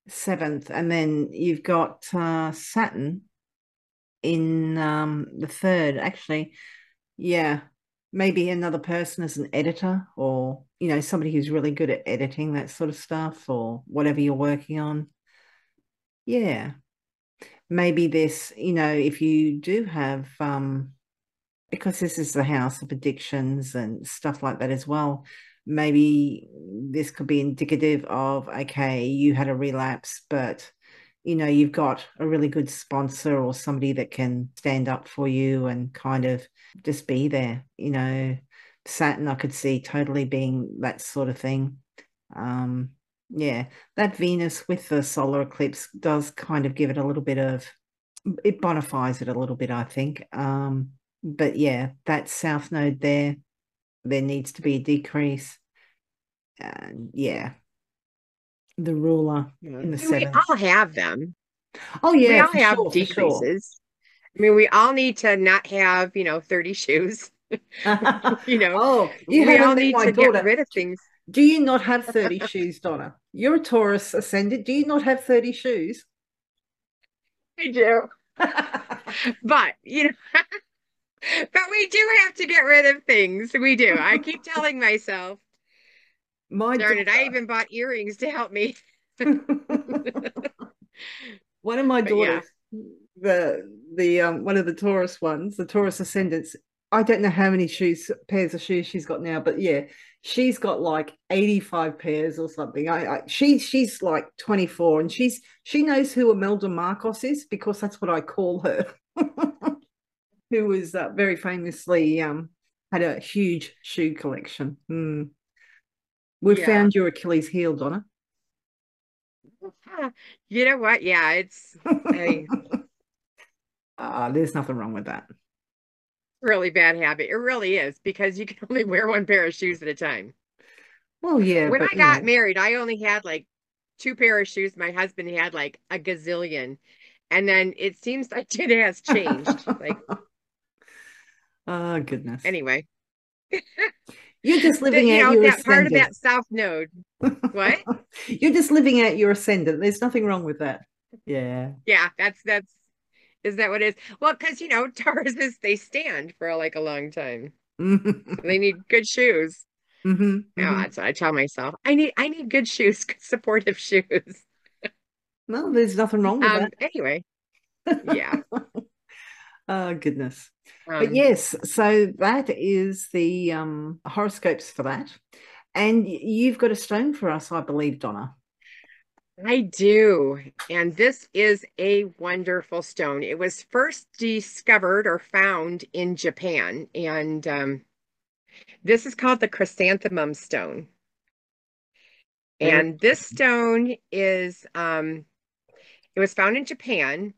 seventh, and then you've got uh Saturn in um the third. Actually, yeah. Maybe another person as an editor or you know, somebody who's really good at editing that sort of stuff or whatever you're working on. Yeah. Maybe this, you know, if you do have um because this is the house of addictions and stuff like that as well, maybe this could be indicative of okay, you had a relapse, but you know, you've got a really good sponsor or somebody that can stand up for you and kind of just be there. You know, Saturn, I could see totally being that sort of thing. Um, yeah, that Venus with the solar eclipse does kind of give it a little bit of it bonifies it a little bit, I think. Um, but yeah, that south node there, there needs to be a decrease. And yeah, the ruler in the seventh. We all have them. Oh yeah, we all have sure, decreases. Sure. I mean, we all need to not have you know thirty shoes. (laughs) (laughs) you know, oh, you we all need to daughter. get rid of things. Do you not have 30 (laughs) shoes, Donna? You're a Taurus ascendant. Do you not have 30 shoes? I do. but, you know, but we do have to get rid of things. We do. I keep (laughs) telling myself, My darn it, I even bought earrings to help me. (laughs) one of my But yeah. daughters, the the um one of the Taurus ones, the Taurus ascendants. I don't know how many shoes pairs of shoes she's got now, but yeah, she's got like 85 pairs or something. I, I she she's like 24 and she's she knows who Imelda Marcos is because that's what I call her. (laughs) who was uh, very famously um had a huge shoe collection. Hmm. We've Yeah. found your Achilles heel, Donna. (laughs) You know what? Yeah, it's a (laughs) Ah, there's nothing wrong with that. really bad habit. It really is because you can only wear one pair of shoes at a time. Well, yeah. when but, I got know. married, I only had like two pair of shoes. My husband had like a gazillion. And then it seems like (laughs) it has changed. like oh goodness. anyway, (laughs) You're just living you out know, your that part of that south node. What? (laughs) You're just living out your ascendant. There's nothing wrong with that. Yeah. Yeah, that's that's is that what it is? Well, because you know, (laughs) Tauruses they stand for like a long time. They need good shoes. mhm, Yeah, mhm. that's what I tell myself. I need I need good shoes, good supportive shoes. No, there's nothing wrong with Um anyway, yeah. Oh goodness. Um, But yes, so that is the um horoscopes for that. And you've got a stone for us, I believe, Donna. I do. And this is a wonderful stone. It was first discovered or found in Japan. And um, this is called the chrysanthemum stone. And this stone is, um, it was found in Japan.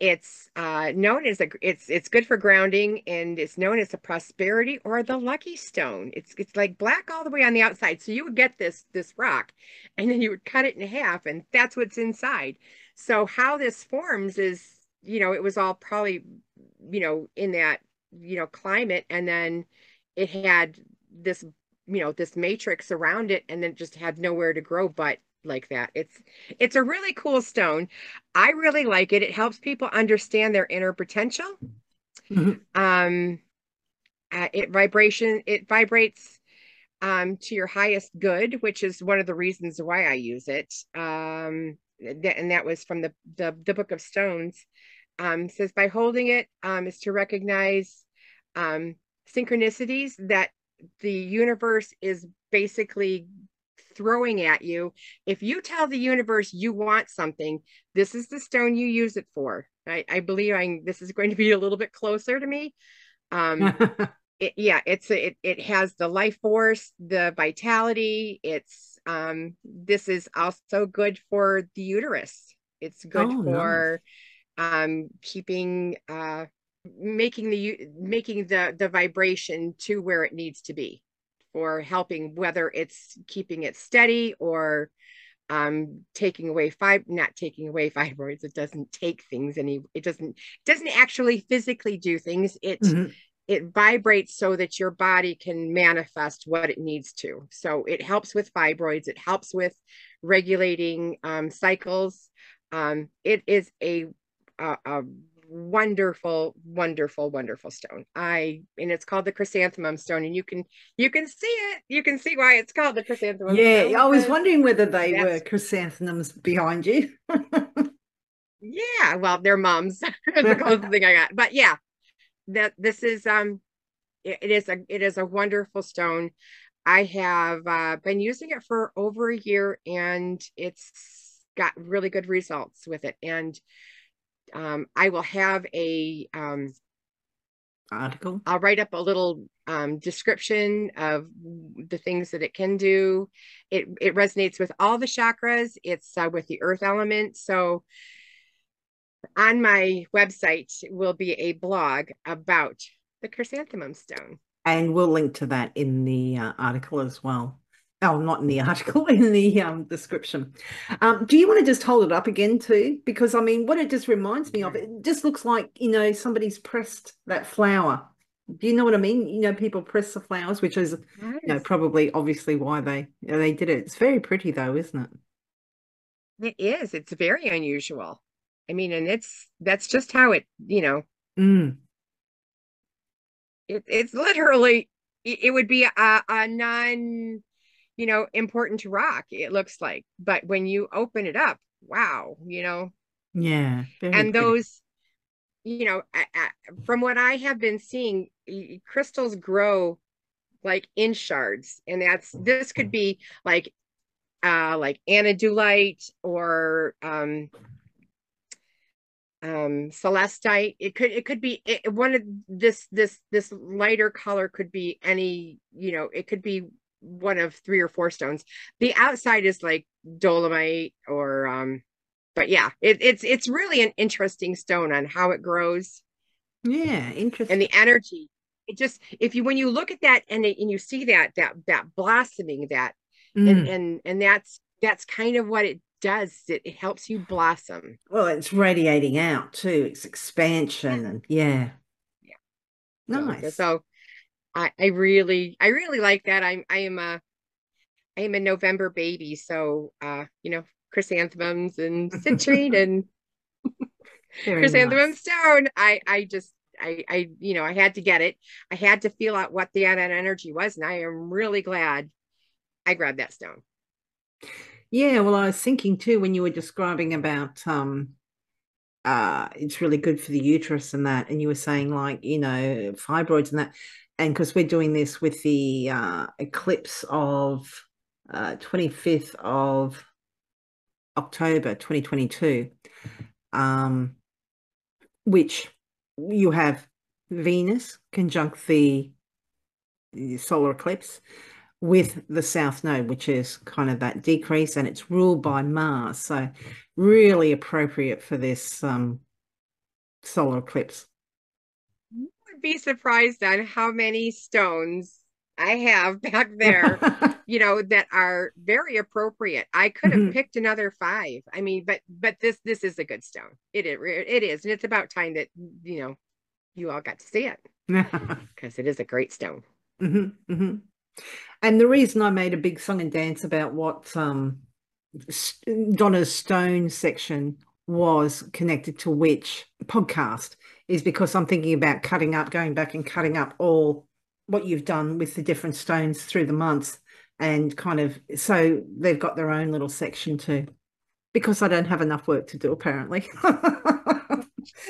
It's uh, known as a, it's it's good for grounding, and it's known as a prosperity or the lucky stone. It's it's like black all the way on the outside. So you would get this this rock, and then you would cut it in half, and that's what's inside. So how this forms is, you know, it was all probably, you know, in that, you know, climate, and then it had this, you know, this matrix around it, and then it just had nowhere to grow but like that. It's it's a really cool stone. I really like it. It helps people understand their inner potential. Mhm. Um, uh, it vibration it vibrates um to your highest good, which is one of the reasons why I use it. Um, th- and that was from the the the Book of Stones. Um, says by holding it um is to recognize um synchronicities that the universe is basically throwing at you. If you tell the universe you want something, this is the stone you use it for. I, I believe I'm, this is going to be a little bit closer to me. Um, (laughs) it, yeah, it's it it has the life force, the vitality. It's um this is also good for the uterus. It's good Oh, for um keeping uh making the making the the vibration to where it needs to be for helping whether it's keeping it steady or um taking away fib not taking away (laughs) fibroids it doesn't take things any it doesn't doesn't actually physically do things it Mhm. it vibrates so that your body can manifest what it needs to. So it helps with fibroids, it helps with regulating um, cycles. Um, it is a, a, a wonderful, wonderful, wonderful stone. I and it's called the chrysanthemum stone, and you can you can see it. You can see why it's called the chrysanthemum. Yeah, stone I was wondering whether they were chrysanthemums behind you. (laughs) Yeah, well, they're mums. (laughs) That's the (laughs) closest thing I got. But yeah, that this is um it, it is a it is a wonderful stone. I have uh, been using it for over a year and it's got really good results with it. And um I will have a um Article. I'll write up a little um, description of the things that it can do. It it resonates with all the chakras. It's uh, with the earth element. So on my website will be a blog about the chrysanthemum stone. And we'll link to that in the uh, article as well. Oh, not in the (laughs) article, in the um, description. Um, do you want to just hold it up again too? Because I mean, what it just reminds me of, it just looks like, you know, somebody's pressed that flower Do you know what I mean? You know, people press the flowers, which is, you know, probably obviously why they they did it. It's very pretty though, isn't it? It is. It's very unusual. I mean, and it's that's just how it, you know, Mm. it, it's literally it, it would be a, a non, you know, important to rock, it looks like. But when you open it up, wow, you know, Yeah, very and pretty. those, you know, I, I, from what I have been seeing, crystals grow like in shards, and that's this could be like uh like anodulite or um um celestite it could it could be it, one of this this this lighter color could be any you know it could be one of three or four stones the outside is like dolomite or um but yeah it, it's it's really an interesting stone on how it grows Yeah, interesting. and the energy it just if you when you look at that and and you see that that that blossoming that and Mm. and and that's that's kind of what it does it, it helps you blossom Well, it's radiating out too. It's yeah expansion and yeah, yeah nice. so i i really i really like that i'm i am a i am a november baby so uh you know chrysanthemums (laughs) and citrine and chrysanthemum nice. stone i i just I, I, you know, I had to get it. I had to feel out what the that energy was, and I am really glad I grabbed that stone. Yeah, well, I was thinking too when you were describing about um uh it's really good for the uterus and that, and you were saying like, you know, fibroids and that, and because we're doing this with the uh eclipse of uh 25th of October 2022, um, which you have Venus conjunct the, the solar eclipse with the South Node, which is kind of that decrease, and it's ruled by Mars. So really appropriate for this um, solar eclipse. Be surprised on how many stones I have (laughs) back there, (laughs) you know, that are very appropriate. I could have Mhm. picked another five. I mean, but but this this is a good stone. It is it is, and it's about time that you know you all got to see it (laughs) because it is a great stone. Mhm, mhm. And the reason I made a big song and dance about what um, Donna's Stone section was connected to which podcast is because I'm thinking about cutting up, going back and cutting up all what you've done with the different stones through the months and kind of so they've got their own little section too. Because I don't have enough work to do, apparently.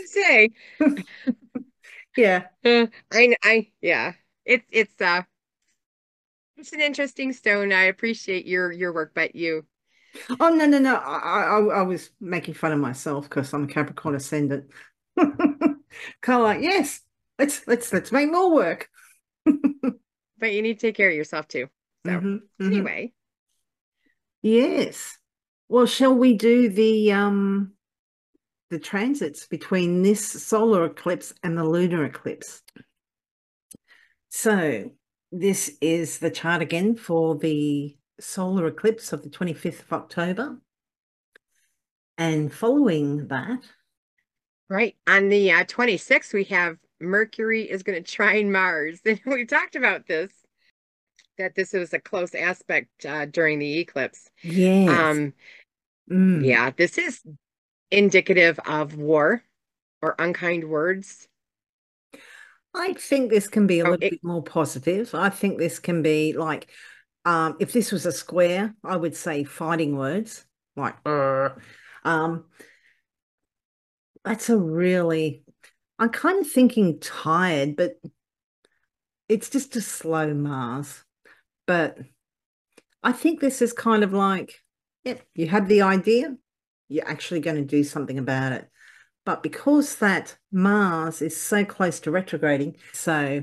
Say, (laughs) Yeah. uh, I I yeah, it's it's uh it's an interesting stone. I appreciate your your work, but you Oh no, no, no. I, I, I was making fun of myself because I'm a Capricorn ascendant. (laughs) Kind of like, yes, let's let's let's make more work. (laughs) but you need to take care of yourself too. So hmm hmm anyway, Yes. Well, shall we do the um the transits between this solar eclipse and the lunar eclipse? So this is the chart again for the solar eclipse of the 25th of October. And following that, right on the uh, 26th, we have Mercury is going to trine Mars, (laughs) and we talked about this that this was a close aspect uh, during the eclipse. yes. Um, Mm. yeah, this is indicative of war or unkind words. I think this can be a Oh, little it, bit more positive. I think this can be like, um, if this was a square, I would say fighting words like, "Uh." um, that's a really, I'm kind of thinking tired, but it's just a slow Mars. But I think this is kind of like, yep, you had the idea, you're actually going to do something about it. But because that Mars is so close to retrograding, so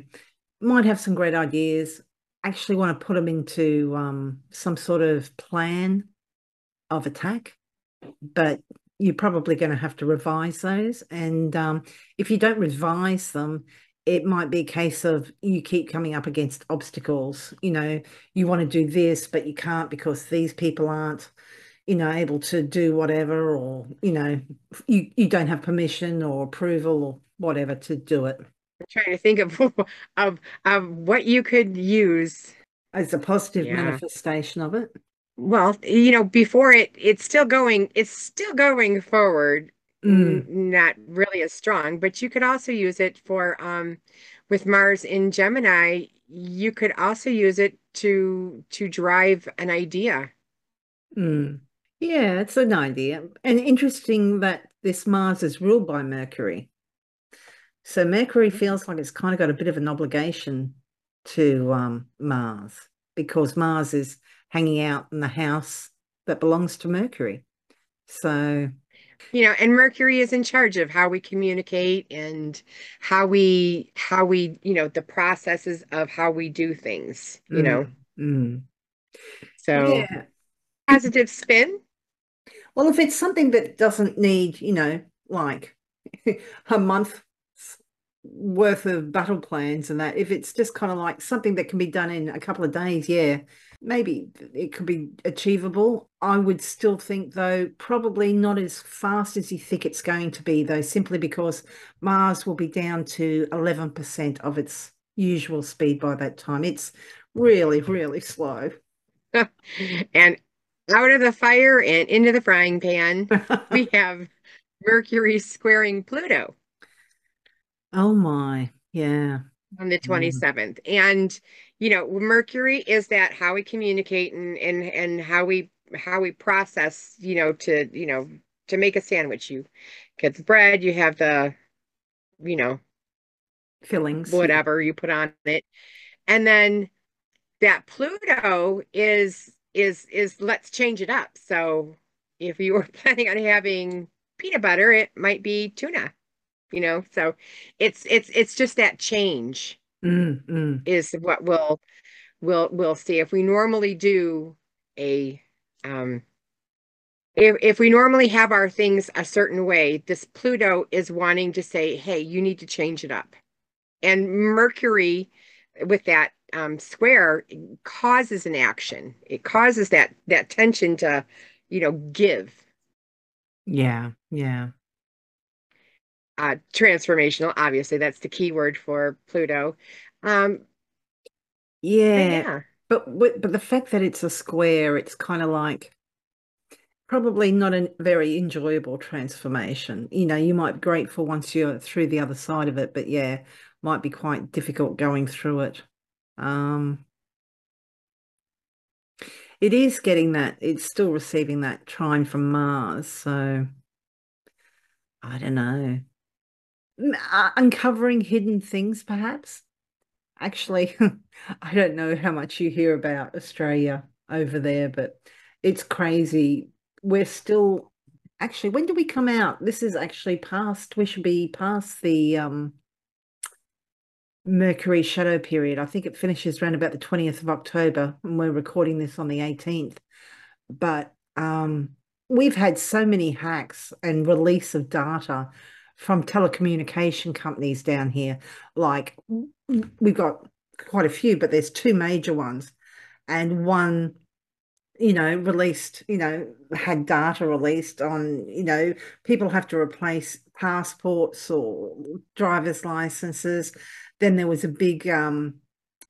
might have some great ideas, actually want to put them into um, some sort of plan of attack, but you're probably going to have to revise those. And um, if you don't revise them, it might be a case of you keep coming up against obstacles. You know, you want to do this, but you can't because these people aren't, you know, able to do whatever, or, you know, you, you don't have permission or approval or whatever to do it. I'm trying to think of (laughs) of of what you could use as a positive Yeah. manifestation of it. Well, you know, before it, it's still going, it's still going forward, Mm, not really as strong, but you could also use it for, um, with Mars in Gemini, you could also use it to to drive an idea. mm. Yeah, it's an idea. And interesting that this Mars is ruled by Mercury. So Mercury feels like it's kind of got a bit of an obligation to um, Mars because Mars is hanging out in the house that belongs to Mercury. So, You know, and Mercury is in charge of how we communicate and how we how we, you know, the processes of how we do things, you know. mm, mm. So Yeah. positive spin. Well, if it's something that doesn't need, you know, like (laughs) a month worth of battle plans and that, if it's just kind of like something that can be done in a couple of days, yeah, maybe it could be achievable. I would still think, though, probably not as fast as you think it's going to be, though, simply because Mars will be down to 11% of its usual speed by that time. It's really, really slow. (laughs) And out of the fire and into the frying pan, (laughs) we have Mercury squaring Pluto Oh my, yeah. on the Mm, 27th. And, you know, Mercury is that how we communicate and and and how we how we process, you know, to, you know, to make a sandwich. You get the bread, you have the, you know, Fillings. whatever you put on it. And then that Pluto is is is let's change it up. So if you were (laughs) planning on having peanut butter, it might be tuna, you know. So it's it's it's just that change Mm, is what we'll we'll we'll see. If we normally do a um if if we normally have our things a certain way, this Pluto is wanting to say, hey, you need to change it up. And Mercury with that um, square causes an action. It causes that that tension to, you know, give. yeah, yeah. Uh, transformational, obviously, that's the key word for Pluto. Um, but Yeah, yeah, but but the fact that it's a square, it's kind of like probably not a very enjoyable transformation. You know, you might be grateful once you're through the other side of it, but yeah, might be quite difficult going through it. Um, it is getting that, it's still receiving that trine from Mars, so I don't know. Uh, Uncovering hidden things, perhaps. Actually, (laughs) I don't know how much you hear about Australia over there, but it's crazy. We're still actually, when do we come out? This is actually past, we should be past the um Mercury shadow period. I think it finishes around about the 20th of October, and we're recording this on the 18th. But um we've had so many hacks and release of data from telecommunication companies down here. Like we've got quite a few, but there's two major ones, and one, you know, released, you know, had data released on, you know, people have to replace passports or driver's licenses. Then there was a big, um,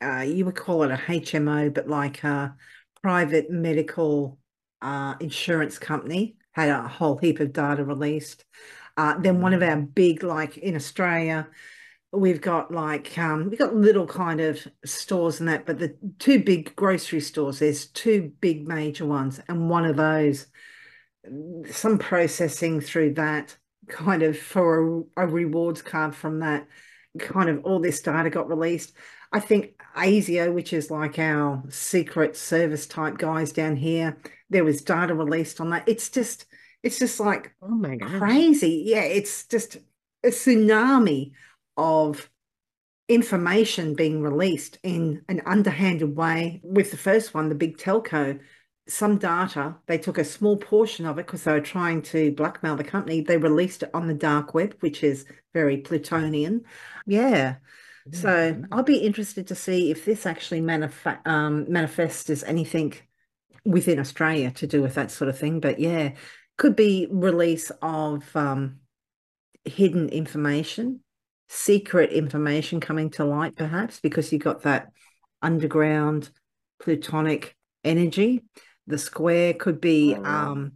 uh, you would call it a HMO, but like a private medical uh, insurance company had a whole heap of data released. Uh, then one of our big, like in Australia, we've got like um we've got little kind of stores and that, but the two big grocery stores, there's two big major ones, and one of those, some processing through that kind of for a, a rewards card from that, kind of all this data got released. I think ASIO, which is like our secret service type guys down here, there was data released on that. It's just it's just like oh my gosh. crazy. Yeah, it's just a tsunami of information being released in an underhanded way. With the first one, the big telco, some data, they took a small portion of it because they were trying to blackmail the company. They released it on the dark web, which is very Plutonian. Yeah. So I'll be interested to see if this actually manif um, manifests as anything within Australia to do with that sort of thing. But yeah, could be release of um, hidden information secret information coming to light, perhaps, because you got that underground plutonic energy. The square could be oh, um,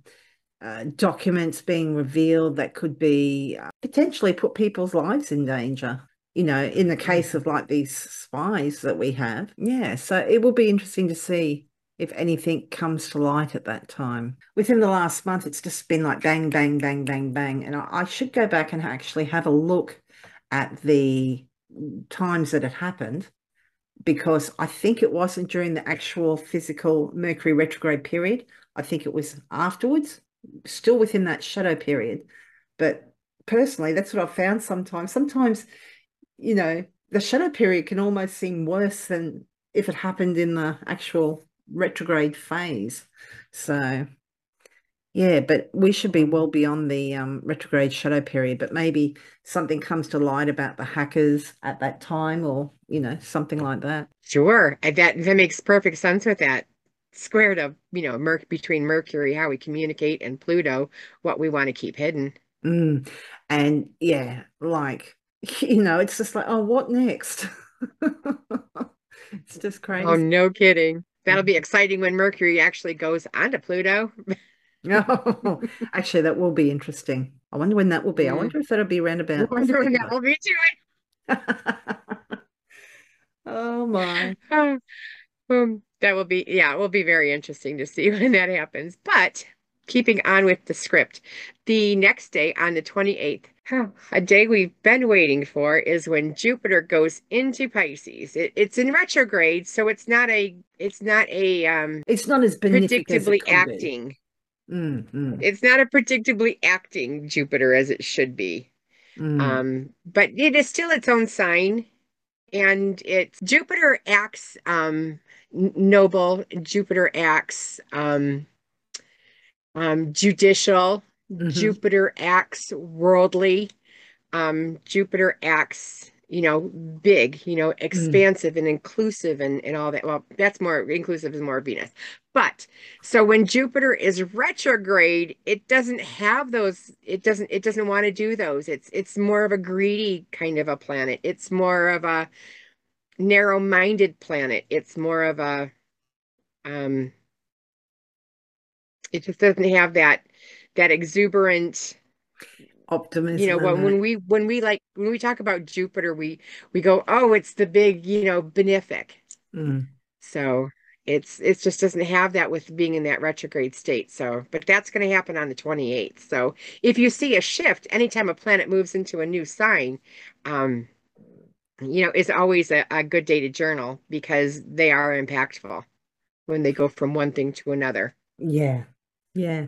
uh, documents being revealed that could be uh, potentially put people's lives in danger. You know, in the case of like these spies that we have. Yeah. So it will be interesting to see if anything comes to light at that time. Within the last month, it's just been like bang, bang, bang, bang, bang. And I, I should go back and actually have a look at the times that it happened because I think it wasn't during the actual physical Mercury retrograde period. I think it was afterwards, still within that shadow period. But personally, that's what I've found sometimes. Sometimes, you know, the shadow period can almost seem worse than if it happened in the actual retrograde phase. So yeah, but we should be well beyond the um, retrograde shadow period. But maybe something comes to light about the hackers at that time, or you know, something like that. Sure, that that makes perfect sense with that squared of you know, Merc between Mercury, how we communicate, and Pluto, what we want to keep hidden. Mm. And yeah, like (laughs) you know, it's just like, oh, what next? (laughs) it's just crazy. Oh, no kidding. That'll be exciting when Mercury actually goes onto Pluto. (laughs) no, actually, that will be interesting. I wonder when that will be. I wonder if that'll be around about. I wonder when that will be too. (laughs) oh my. (laughs) Um, that will be yeah, it will be very interesting to see when that happens. But keeping on with the script, the next day on the 28th, a day we've been waiting for is when Jupiter goes into Pisces. It, it's in retrograde, so it's not a it's not a um it's not as predictably as acting. Be. Mm, It's not a predictably acting Jupiter as it should be. Mm. Um, but it is still its own sign. And it's Jupiter acts um, noble, Jupiter acts um, um, judicial, mm-hmm. Jupiter acts worldly, um, Jupiter acts you know, big, you know, mm. expansive mm. and inclusive and, and all that. Well, that's more inclusive is more Venus. But so when Jupiter is retrograde, it doesn't have those, it doesn't, it doesn't want to do those. It's it's more of a greedy kind of a planet. It's more of a narrow-minded planet. It's more of a um it just doesn't have that that exuberant optimism. You know, when, when we when we like when we talk about Jupiter, we we go, oh, it's the big, you know, benefic. Mm. So it's it just doesn't have that with being in that retrograde state. So, but that's going to happen on the 28th. So, if you see a shift anytime a planet moves into a new sign, um, you know, it's always a, a good day to journal because they are impactful when they go from one thing to another. Yeah. Yeah.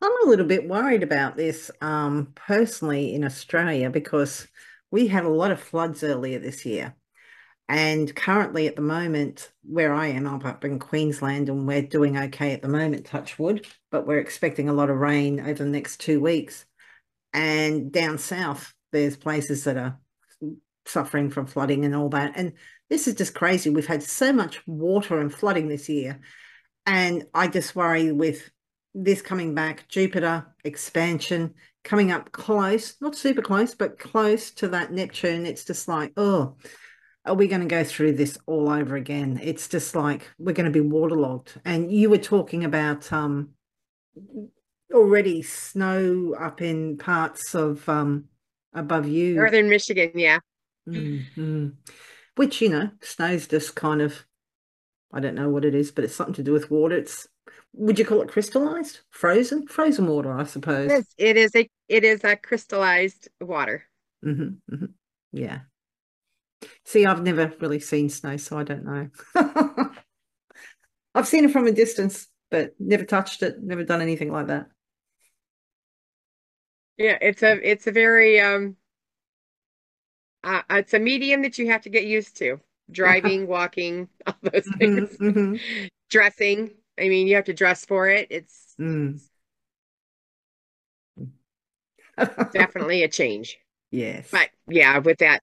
I'm a little bit worried about this um, personally in Australia because we had a lot of floods earlier this year. And currently, at the moment, where I am, I'm up in Queensland and we're doing okay at the moment, touch wood, but we're expecting a lot of rain over the next two weeks. And down south, there's places that are suffering from flooding and all that. And this is just crazy. We've had so much water and flooding this year. And I just worry with this coming back, Jupiter expansion coming up close, not super close, but close to that Neptune. It's just like, oh, are we going to go through this all over again? It's just like we're going to be waterlogged. And you were talking about um, already snow up in parts of um, above you, northern Michigan, yeah. Mm-hmm. Which you know, snow's just kind of, I don't know what it is, but it's something to do with water. It's would you call it crystallized? Frozen? Frozen water i suppose. Yes it is a it is a crystallized water. Mm-hmm, mm-hmm. yeah. See i've never really seen snow so i don't know. (laughs) I've seen it from a distance but never touched it never done anything like that. Yeah it's a it's a very um uh, it's a medium that you have to get used to. (laughs) Driving walking all those mm-hmm, things. mm-hmm. (laughs) dressing I mean, you have to dress for it. It's mm. (laughs) definitely a change. Yes. But yeah, with that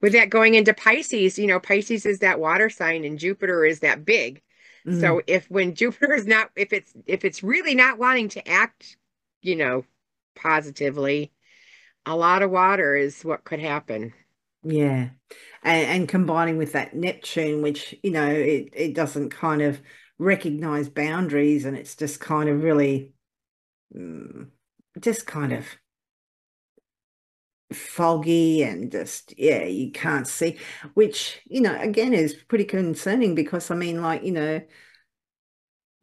with that going into Pisces, you know, Pisces is that water sign and Jupiter is that big. Mm. So if when Jupiter is not if it's if it's really not wanting to act, you know, positively, a lot of water is what could happen. Yeah. And, and combining with that Neptune, which, you know, it, it doesn't kind of recognize boundaries and it's just kind of really mm, just kind of foggy and just yeah you can't see which you know again is pretty concerning because I mean like you know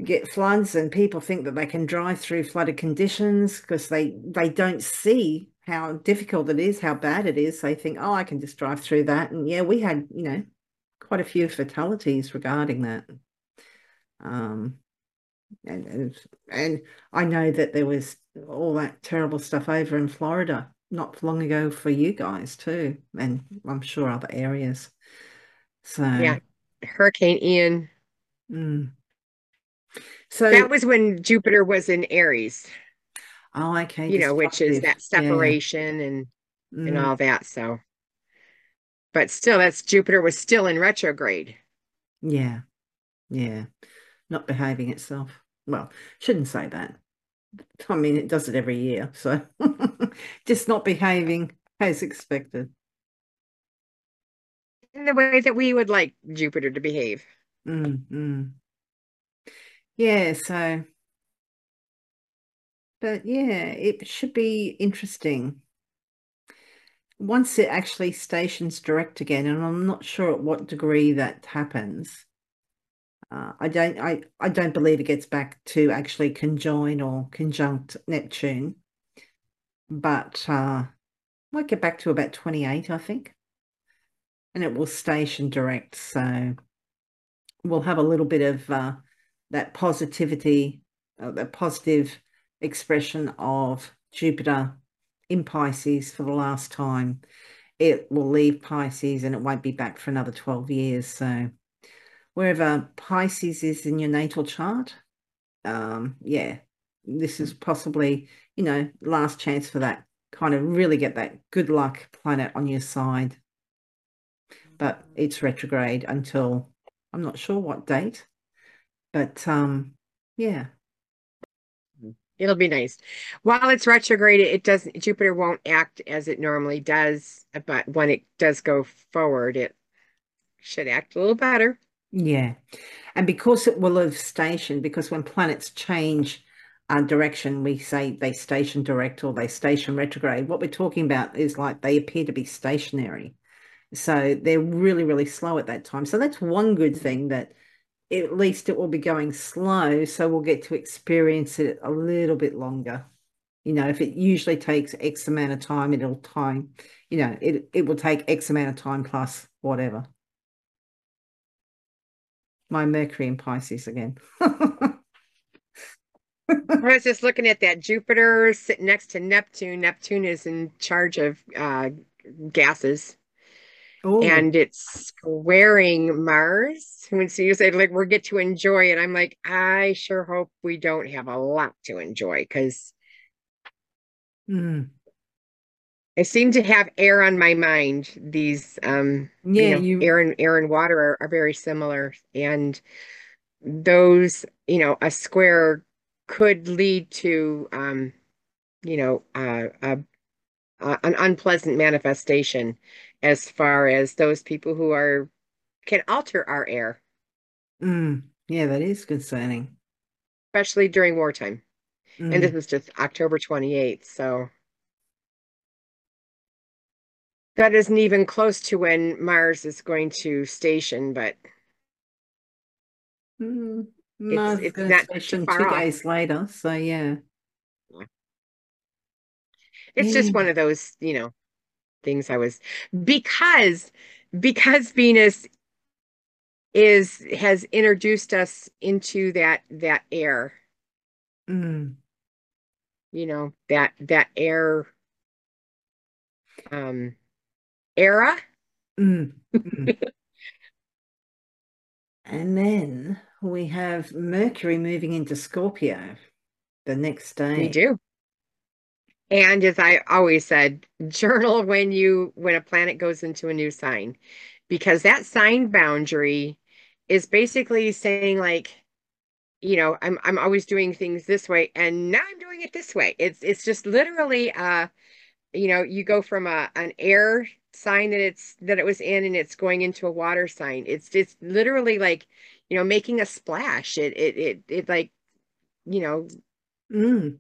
get floods and people think that they can drive through flooded conditions because they they don't see how difficult it is how bad it is they think oh I can just drive through that and yeah we had you know quite a few fatalities regarding that um and and, and I know that there was all that terrible stuff over in Florida not long ago for you guys too, and I'm sure other areas. So yeah, Hurricane Ian. Mm. So that was when Jupiter was in Aries. Oh, okay. You know, which is that separation yeah. and mm. and all that. So, but still, that's Jupiter was still in retrograde. Yeah, yeah, not behaving itself. Well, shouldn't say that. I mean, it does it every year, so (laughs) just not behaving as expected. In the way that we would like Jupiter to behave. Mm, mm. Yeah, so, but yeah, it should be interesting. Once it actually stations direct again, and I'm not sure at what degree that happens. Uh, I don't I, I don't believe it gets back to actually conjoin or conjunct Neptune, but uh, might get back to about 28, I think. And it will station direct. So we'll have a little bit of uh, that positivity, uh, that positive expression of Jupiter in Pisces for the last time. It will leave Pisces and it won't be back for another 12 years. So wherever Pisces is in your natal chart, um, yeah, this is possibly, you know, last chance for that kind of really get that good luck planet on your side. But it's retrograde until I'm not sure what date, but um, yeah. It'll be nice. While it's retrograde, it doesn't Jupiter won't act as it normally does, but when it does go forward, it should act a little better. Yeah. And because it will have stationed, because when planets change uh, direction, we say they station direct or they station retrograde. What we're talking about is like they appear to be stationary. So they're really, really slow at that time. So that's one good thing that at least it will be going slow. So we'll get to experience it a little bit longer. You know, if it usually takes X amount of time, it'll time, you know, it, it will take X amount of time plus whatever my Mercury in Pisces again. (laughs) I was just looking at that Jupiter sitting next to Neptune. Neptune is in charge of uh, gases. Ooh. And it's squaring Mars. When so you say like we get to enjoy it, I'm like, I sure hope we don't have a lot to enjoy because mm. I seem to have air on my mind. These, um, yeah, you know, you... air and air and water are, are very similar, and those, you know, a square could lead to, um, you know, uh, a, an unpleasant manifestation as far as those people who are can alter our air. Mm, yeah, that is concerning, especially during wartime. Mm. And this is just October 28th, so that isn't even close to when Mars is going to station, but mm, Mars it's, it's not station two off. days later. So yeah. It's yeah. just one of those, you know, things I was because because Venus is has introduced us into that that air. Mm. You know, that that air um era. Mm. Mm. (laughs) and then we have Mercury moving into Scorpio the next day. We do. And as I always said, journal when you when a planet goes into a new sign because that sign boundary is basically saying like you know, I'm I'm always doing things this way and now I'm doing it this way. It's it's just literally uh you know, you go from a an air sign that it's that it was in and it's going into a water sign. It's just literally like, you know, making a splash. It it it it like, you know, mm.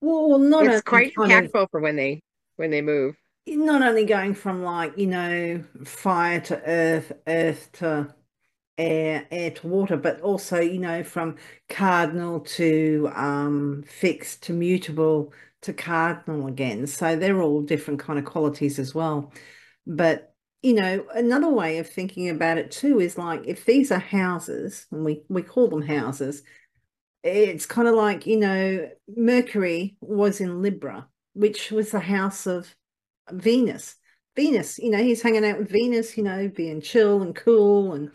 Well, not it's quite impactful of, for when they when they move. Not only going from like, you know, fire to earth, earth to air, air to water, but also, you know, from cardinal to um, fixed to mutable to cardinal again. So they're all different kind of qualities as well. But, you know, another way of thinking about it too is like if these are houses, and we, we call them houses, it's kind of like, you know, Mercury was in Libra, which was the house of Venus. Venus, you know, he's hanging out with Venus, you know, being chill and cool and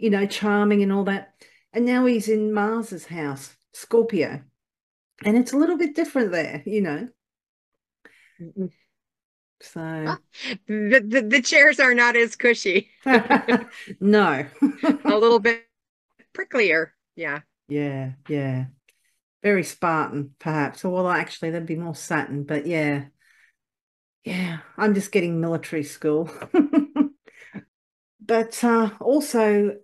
you know, charming and all that. And now he's in Mars's house, Scorpio. And it's a little bit different there, you know. So ah, the, the, the chairs are not as cushy. (laughs) no. (laughs) a little bit pricklier. Yeah. Yeah, yeah. Very Spartan, perhaps. Or well, actually, that'd be more Saturn, but yeah. Yeah, I'm just getting military school. (laughs) but uh, also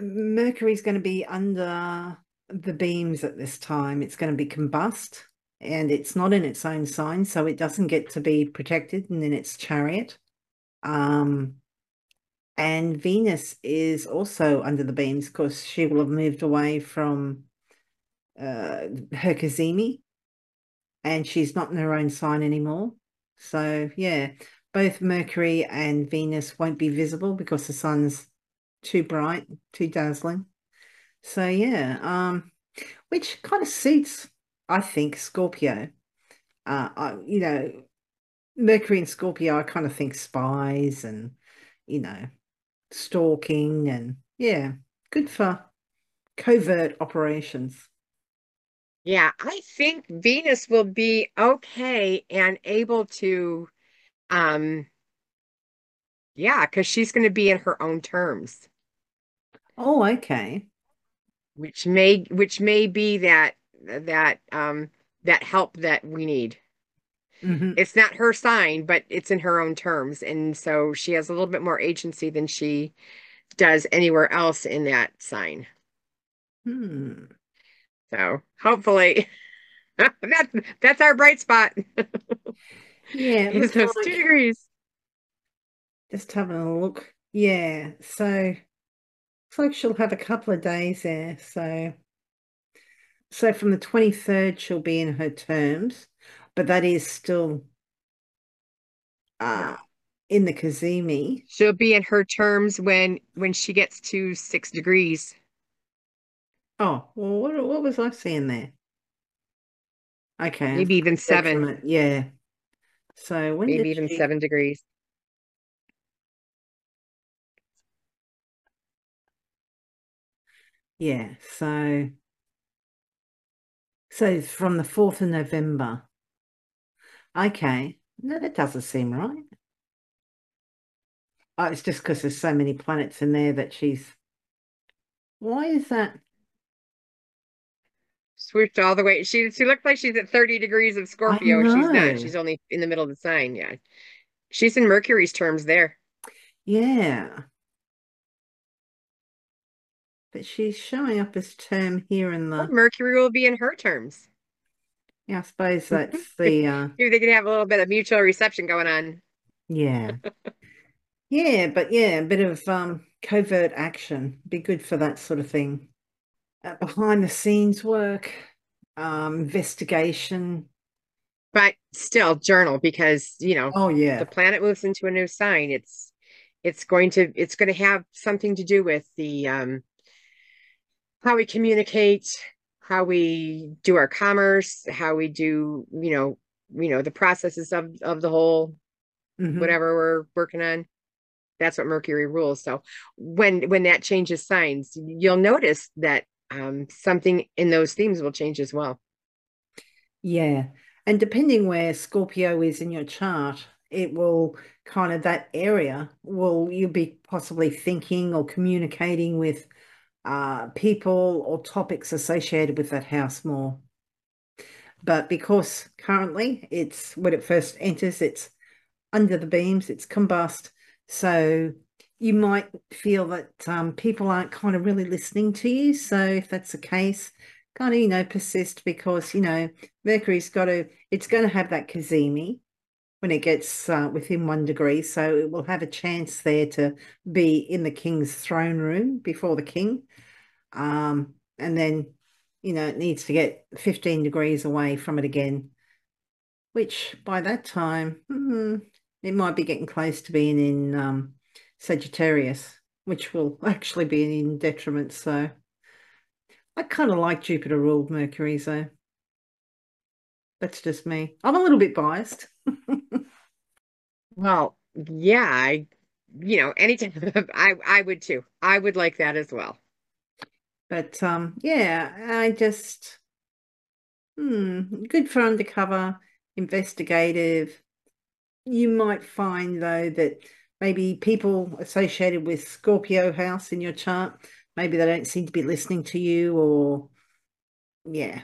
Mercury's going to be under the beams at this time. It's going to be combust and it's not in its own sign, so it doesn't get to be protected and in its chariot. Um, and Venus is also under the beams because she will have moved away from uh, her cazimi and she's not in her own sign anymore. So, yeah, both Mercury and Venus won't be visible because the sun's too bright, too dazzling. So yeah, um, which kind of suits, I think, Scorpio. Uh, I, you know, Mercury and Scorpio, I kind of think spies and, you know, stalking and yeah, good for covert operations. Yeah, I think Venus will be okay and able to um yeah, because she's going to be in her own terms. Oh, okay. Which may which may be that that um that help that we need. Mm-hmm. It's not her sign, but it's in her own terms, and so she has a little bit more agency than she does anywhere else in that sign. Hmm. So hopefully, (laughs) that's that's our bright spot. (laughs) yeah, it's those like... two degrees. Just having a look. Yeah, so looks like she'll have a couple of days there. So, so from the 23rd, she'll be in her terms, but that is still uh, in the cazimi. She'll be in her terms when when she gets to six degrees. Oh, well, what, what was I seeing there? Okay. Maybe even seven. Yeah. So when maybe even she... seven degrees. Yeah, so so from the 4th of November. Okay. No, that doesn't seem right. Oh, it's just because there's so many planets in there that she's why is that? Swooped all the way. She she looks like she's at 30 degrees of Scorpio. She's not. She's only in the middle of the sign. Yeah. She's in Mercury's terms there. Yeah but she's showing up as term here in the well, Mercury will be in her terms. Yeah, I suppose that's (laughs) the uh maybe they could have a little bit of mutual reception going on. Yeah. (laughs) yeah, but yeah, a bit of um covert action. Be good for that sort of thing. Uh, behind the scenes work, um, investigation. But still journal because, you know, oh yeah. The planet moves into a new sign. It's it's going to it's going to have something to do with the um how we communicate, how we do our commerce, how we do, you know, you know, the processes of of the whole mm-hmm. whatever we're working on. That's what Mercury rules. So when when that changes signs, you'll notice that um, something in those themes will change as well. Yeah. And depending where Scorpio is in your chart, it will kind of that area will you be possibly thinking or communicating with uh, people or topics associated with that house more. But because currently it's when it first enters, it's under the beams, it's combust. So you might feel that um, people aren't kind of really listening to you. So if that's the case, kind of, you know, persist because, you know, Mercury's got to, it's going to have that cazimi when it gets uh, within one degree. So it will have a chance there to be in the king's throne room before the king. Um, and then, you know, it needs to get 15 degrees away from it again, which by that time, hmm, it might be getting close to being in um, Sagittarius, which will (laughs) actually be in detriment. So I kind of like Jupiter ruled Mercury, so that's just me. I'm a little bit biased. (laughs) well, yeah, I, you know, anytime (laughs) I, I would too. I would like that as well. But um, yeah, I just, hmm, good for undercover, investigative. You might find though that maybe people associated with Scorpio house in your chart, maybe they don't seem to be listening to you or yeah.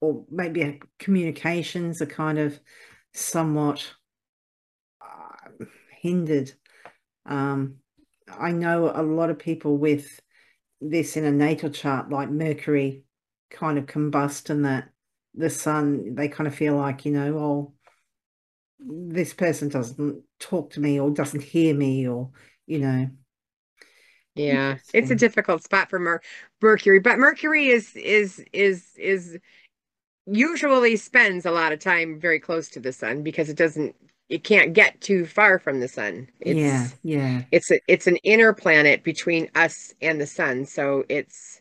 Or maybe communications are kind of somewhat hindered. Um, I know a lot of people with this in a natal chart, like Mercury kind of combust and that the sun, they kind of feel like, you know, oh, this person doesn't talk to me or doesn't hear me or, you know. Yeah, it's a difficult spot for Mer Mercury, but Mercury is is is is usually spends a lot of time very close to the sun because it doesn't it can't get too far from the sun. It's, yeah, yeah. It's a, it's an inner planet between us and the sun, so it's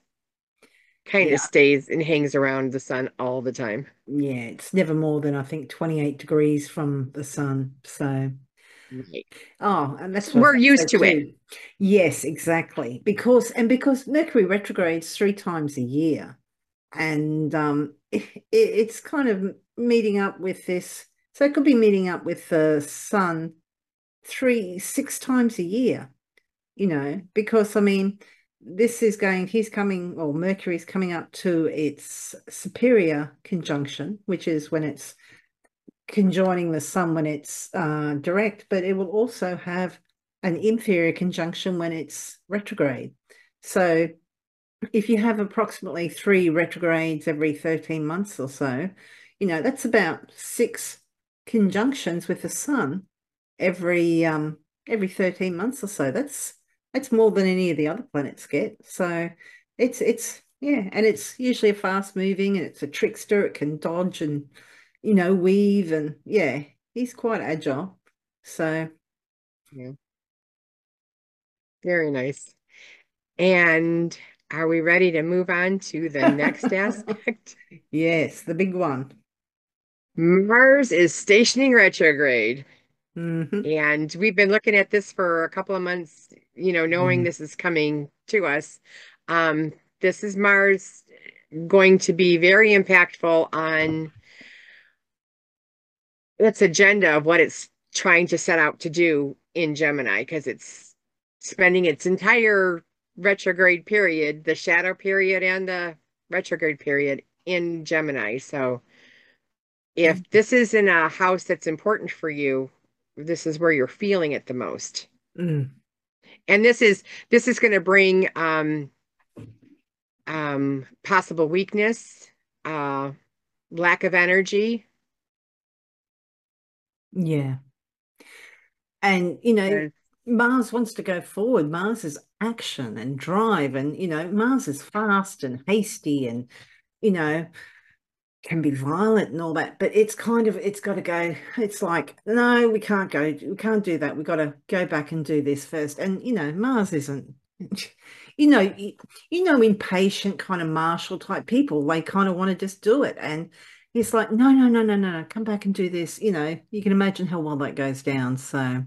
kind yeah. of stays and hangs around the sun all the time. Yeah, it's never more than I think 28 degrees from the sun. So Right. Oh, and that's we're used to too. it. Yes, exactly. Because and because Mercury retrogrades three times a year, and um, (laughs) it, it's kind of meeting up with this so it could be meeting up with the sun three, six times a year, you know, because I mean, this is going, he's coming, or Mercury's coming up to its superior conjunction, which is when it's conjoining the sun when it's uh, direct, but it will also have an inferior conjunction when it's retrograde. So if you have approximately three retrogrades every 13 months or so, you know, that's about six conjunctions with the sun every um every 13 months or so. That's that's more than any of the other planets get. So it's it's yeah and it's usually a fast moving and it's a trickster. It can dodge and you know weave and yeah he's quite agile. So yeah. Very nice. And are we ready to move on to the next (laughs) aspect? Yes the big one Mars is stationing retrograde. Mm-hmm. And we've been looking at this for a couple of months, you know, knowing mm-hmm. this is coming to us. Um, this is Mars going to be very impactful on its agenda of what it's trying to set out to do in Gemini because it's spending its entire retrograde period, the shadow period and the retrograde period in Gemini. So if mm. this is in a house that's important for you, this is where you're feeling it the most. Mm. And this is this is going to bring um, um, possible weakness, uh, lack of energy. Yeah. And you know, Mars wants to go forward. Mars is action and drive, and you know, Mars is fast and hasty, and you know, can be violent and all that, but it's kind of it's got to go. It's like no, we can't go. We can't do that. We've got to go back and do this first. And you know, Mars isn't. (laughs) You know, you, you know, impatient kind of martial type people. They kind of want to just do it, and it's like no, no, no, no, no. Come back and do this. You know, you can imagine how well that goes down. So,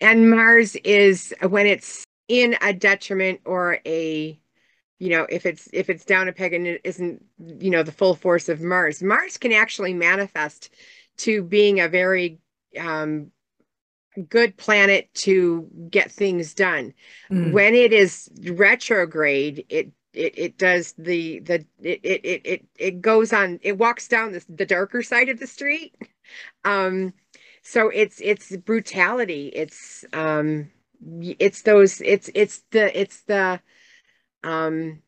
and Mars is when it's in a detriment or a you know if it's if it's down a peg and it isn't you know the full force of mars. Mars can actually manifest to being a very um good planet to get things done. Mm. when it is retrograde it it it does the the it it it it goes on it walks down the, the darker side of the street. Um so it's it's brutality. It's um it's those it's it's the it's the um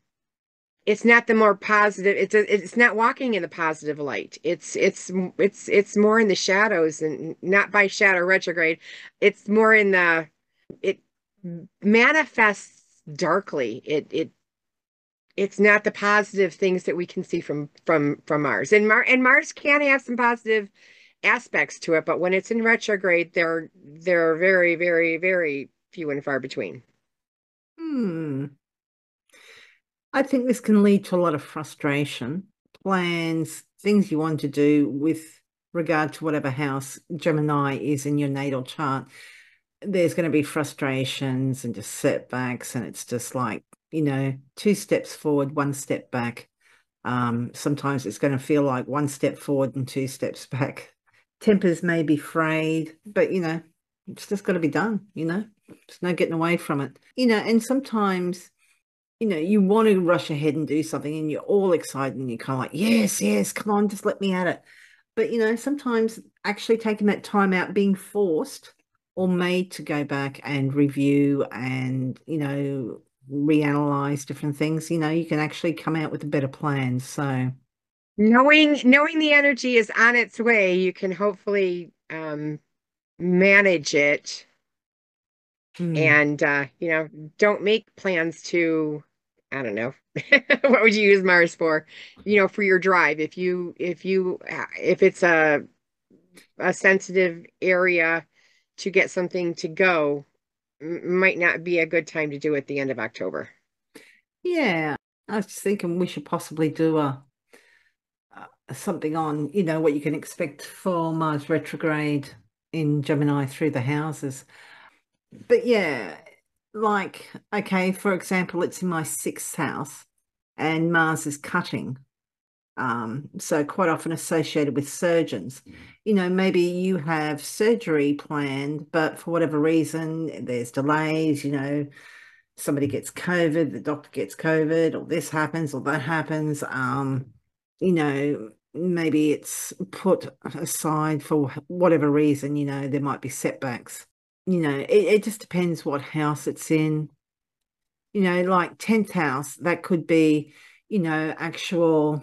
it's not the more positive it's a, it's not walking in the positive light it's it's it's it's more in the shadows and not by shadow retrograde it's more in the it manifests darkly it it it's not the positive things that we can see from from from Mars. And Mar and Mars can have some positive aspects to it, but when it's in retrograde, they're they're very, very, very few and far between. Hmm. I think this can lead to a lot of frustration, plans, things you want to do with regard to whatever house Gemini is in your natal chart. There's going to be frustrations and just setbacks, and it's just like you know, two steps forward, one step back. Um, sometimes it's going to feel like one step forward and two steps back. (laughs) Tempers may be frayed, but you know, it's just got to be done, you know, there's no getting away from it, you know, and sometimes, you know, you want to rush ahead and do something and you're all excited and you're kind of like, yes, yes, come on, just let me at it. But, you know, sometimes actually taking that time out, being forced or made to go back and review and, you know, reanalyze different things, you know, you can actually come out with a better plan. So knowing knowing the energy is on its way, you can hopefully um manage it hmm. and uh, you know, don't make plans to I don't know. (laughs) what would you use Mars for? You know, for your drive. If you if you if it's a a sensitive area to get something to go, might not be a good time to do at the end of October. Yeah, I was thinking we should possibly do a, a something on you know what you can expect for Mars retrograde in Gemini through the houses. But yeah, like okay, for example, it's in my sixth house, and Mars is cutting um, so quite often associated with surgeons. Mm. You know, maybe you have surgery planned, but for whatever reason, there's delays, you know, somebody gets COVID, the doctor gets COVID, or this happens, or that happens. Um, you know, maybe it's put aside for whatever reason, you know, there might be setbacks. You know, it, it just depends what house it's in. You know, like 10th house, that could be, you know, actual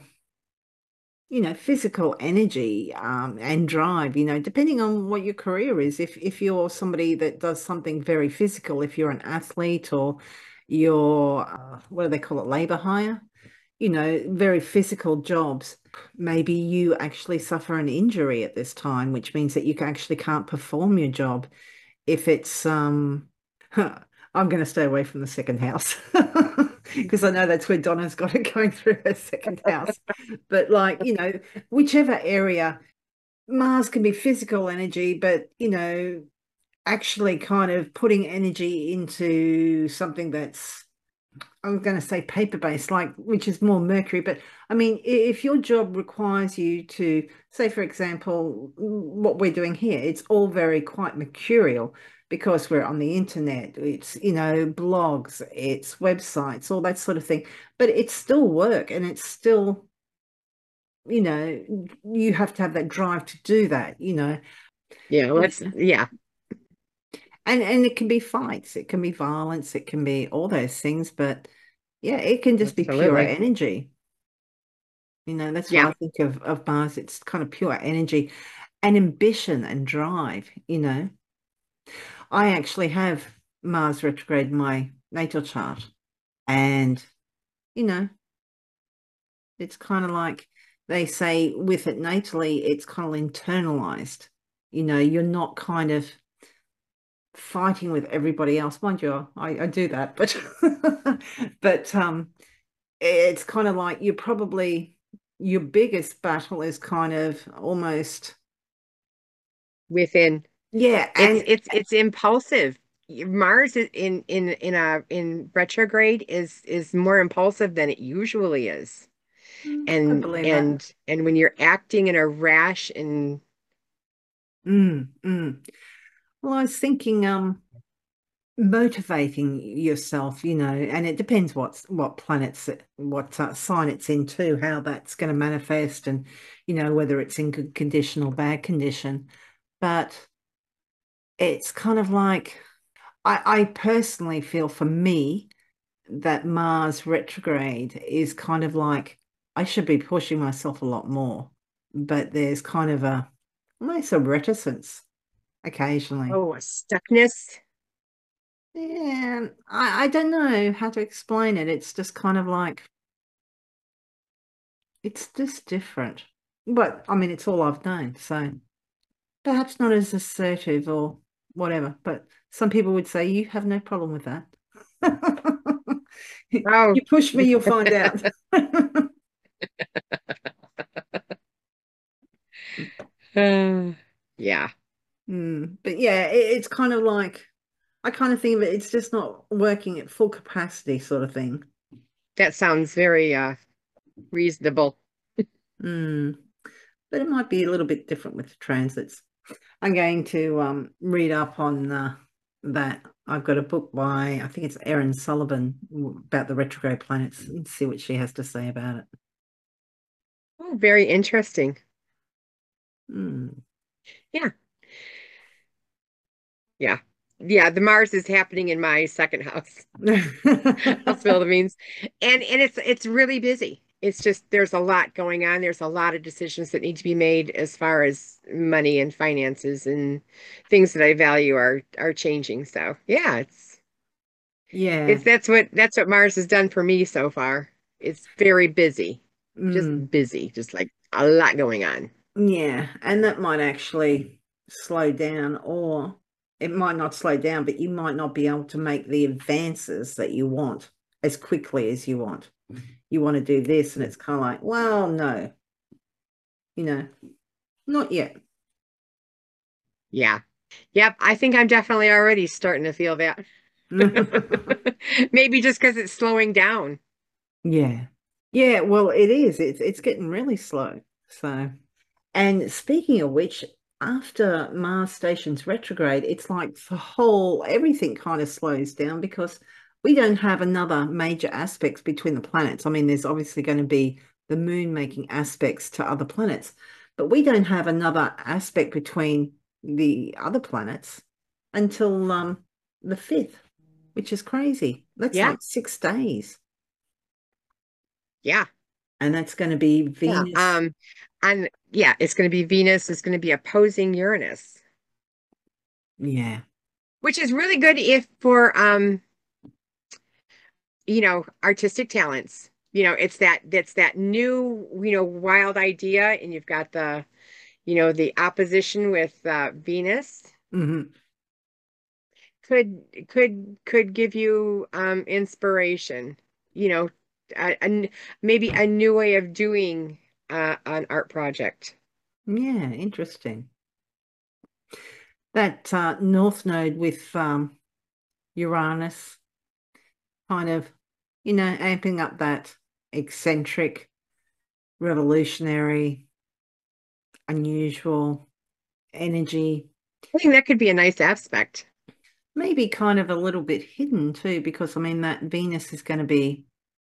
you know physical energy um, and drive you know depending on what your career is if if you're somebody that does something very physical if you're an athlete or you're uh, what do they call it labor hire you know very physical jobs maybe you actually suffer an injury at this time which means that you actually can't perform your job if it's um (laughs) i'm going to stay away from the second house (laughs) because I know that's where Donna's got it going through her second house. but like, you know, whichever area, Mars can be physical energy, but you know, actually kind of putting energy into something that's I'm going to say paper based, like which is more Mercury. But I mean, if your job requires you to, say, for example, what we're doing here, it's all very quite mercurial because we're on the internet, it's, you know, blogs, it's websites, all that sort of thing. But it's still work and it's still, you know, you have to have that drive to do that, you know. Yeah, well, that's, yeah. And and it can be fights, it can be violence, it can be all those things, but yeah, it can just Absolutely. be pure energy. You know, that's yeah. what I think of, of Mars. It's kind of pure energy and ambition and drive, you know. I actually have Mars retrograde in my natal chart. And, you know, it's kind of like they say with it natally, it's kind of internalized. You know, you're not kind of fighting with everybody else. Mind you, I, I do that, but (laughs) but um it's kind of like you're probably your biggest battle is kind of almost within yeah, and it's it's it's impulsive. Mars in in in a in retrograde is is more impulsive than it usually is. Mm, and and that. and when you're acting in a rash and mm, mm. Well, I was thinking, um, motivating yourself, you know, and it depends what's what planets, what uh, sign it's into, how that's going to manifest, and you know whether it's in good condition or bad condition. But it's kind of like I, I personally feel for me that Mars retrograde is kind of like I should be pushing myself a lot more, but there's kind of a almost a reticence occasionally. Oh, a stuckness. Yeah, I, I don't know how to explain it. It's just kind of like it's just different. But I mean, it's all I've known, so perhaps not as assertive or whatever. But some people would say you have no problem with that. (laughs) Oh, You push me, you'll find out. uh, (laughs) (laughs) yeah. Mm, but yeah, it, it's kind of like I kind of think of it, it's just not working at full capacity sort of thing. That sounds very uh reasonable. Mm. But it might be a little bit different with the transits. I'm going to um, read up on uh, that. I've got a book by, I think it's Erin Sullivan about the retrograde planets and see what she has to say about it. Oh, very interesting. Mm. Yeah. Yeah. Yeah, the Mars is happening in my second house. (laughs) I'll spill the beans. And and it's it's really busy. It's just there's a lot going on. There's a lot of decisions that need to be made as far as money and finances and things that I value are are changing. So yeah, it's Yeah. it's that's what that's what Mars has done for me so far. It's very busy. Mm. Just busy, just like a lot going on. Yeah. And that might actually slow down, or it might not slow down, but you might not be able to make the advances that you want as quickly as you want. You want to do this, and it's kind of like, well, no, you know, not yet. Yeah. Yep, I think I'm definitely already starting to feel that. (laughs) Maybe just because it's slowing down. Yeah. Yeah, well, it is. It's it's getting really slow. So, and speaking of which, after Mars station's retrograde, it's like the whole everything kind of slows down because we don't have another major aspects between the planets. I mean, there's obviously going to be the moon making aspects to other planets, but we don't have another aspect between the other planets until um the fifth, which is crazy. That's Yeah. like six days. Yeah. And that's going to be Yeah. Venus. Um, and yeah, it's going to be Venus. It's going to be opposing Uranus, Yeah. which is really good if for um, you know, artistic talents. You know, it's that that's that new, you know, wild idea, and you've got the, you know, the opposition with uh, Venus hmm could could could give you um inspiration. You know, a, a maybe a new way of doing uh, an art project. Yeah, interesting. That uh, North Node with um, Uranus kind of, you know, amping up that eccentric, revolutionary, unusual energy. I think that could be a nice aspect. Maybe kind of a little bit hidden too, because I mean, that Venus is going to be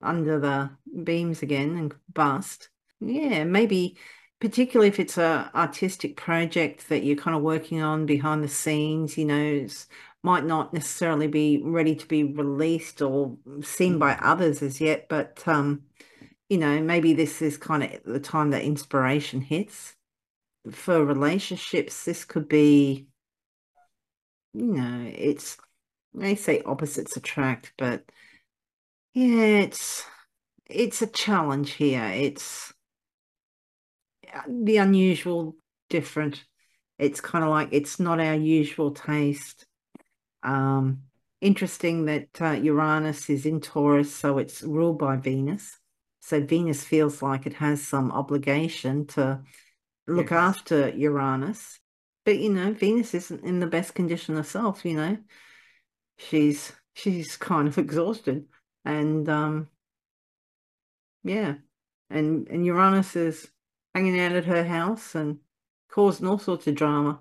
under the beams again and bust. Yeah, maybe particularly if it's a artistic project that you're kind of working on behind the scenes, you know, it's, might not necessarily be ready to be released or seen by others as yet, but um, you know, maybe this is kind of the time that inspiration hits. For relationships, this could be, you know, it's they say opposites attract, but yeah, it's it's a challenge here. It's the unusual, different. It's kind of like it's not our usual taste. Um, interesting that uh, Uranus is in Taurus, so it's ruled by Venus. So Venus feels like it has some obligation to look Yes. after Uranus. But you know, Venus isn't in the best condition herself, you know. She's she's kind of (laughs) exhausted. And um yeah. And and Uranus is hanging out at her house and causing all sorts of drama.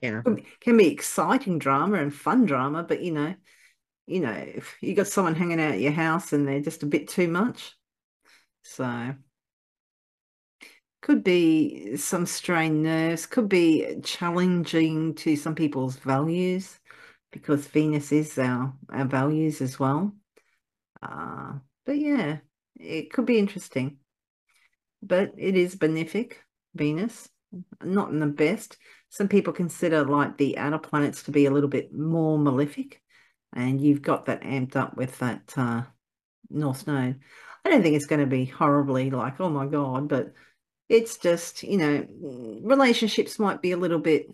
Yeah. can be exciting drama and fun drama, but you know, you know, if you got someone hanging out at your house and they're just a bit too much. So could be some strained nerves, could be challenging to some people's values because Venus is our, our values as well. Uh, but yeah, it could be interesting. But it is benefic, Venus, not in the best. Some people consider like the outer planets to be a little bit more malefic, and you've got that amped up with that uh, North Node. I don't think it's going to be horribly like, oh my God, but it's just, you know, relationships might be a little bit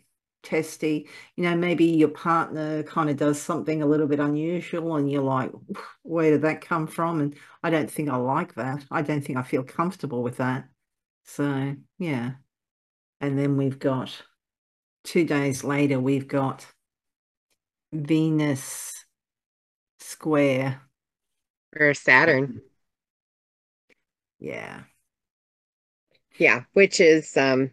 testy. You know, maybe your partner kind of does something a little bit unusual and you're like, where did that come from? And I don't think I like that. I don't think I feel comfortable with that. So, yeah. And then we've got two days later, we've got Venus square. Or Saturn. Yeah. Yeah, which is um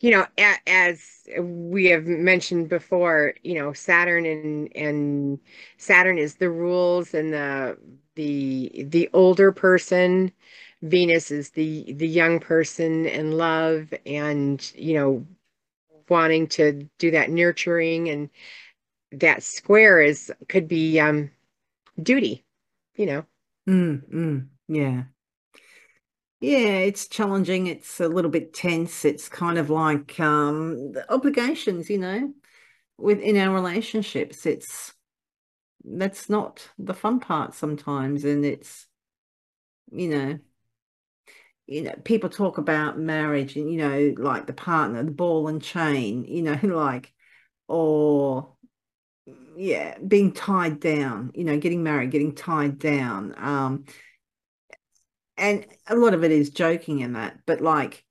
you know, a, as we have mentioned before, you know, Saturn and and Saturn is the rules and the the the older person. Venus is the the young person and love and, you know, wanting to do that nurturing and that square is could be um duty, you know. Mm, mm, yeah. Yeah, it's challenging. It's a little bit tense. It's kind of like um, obligations, you know, within our relationships. It's that's not the fun part sometimes, and it's you know, you know, people talk about marriage and you know, like the partner, the ball and chain, you know, (laughs) like or yeah, being tied down, you know, getting married, getting tied down. Um, and a lot of it is joking in that, but like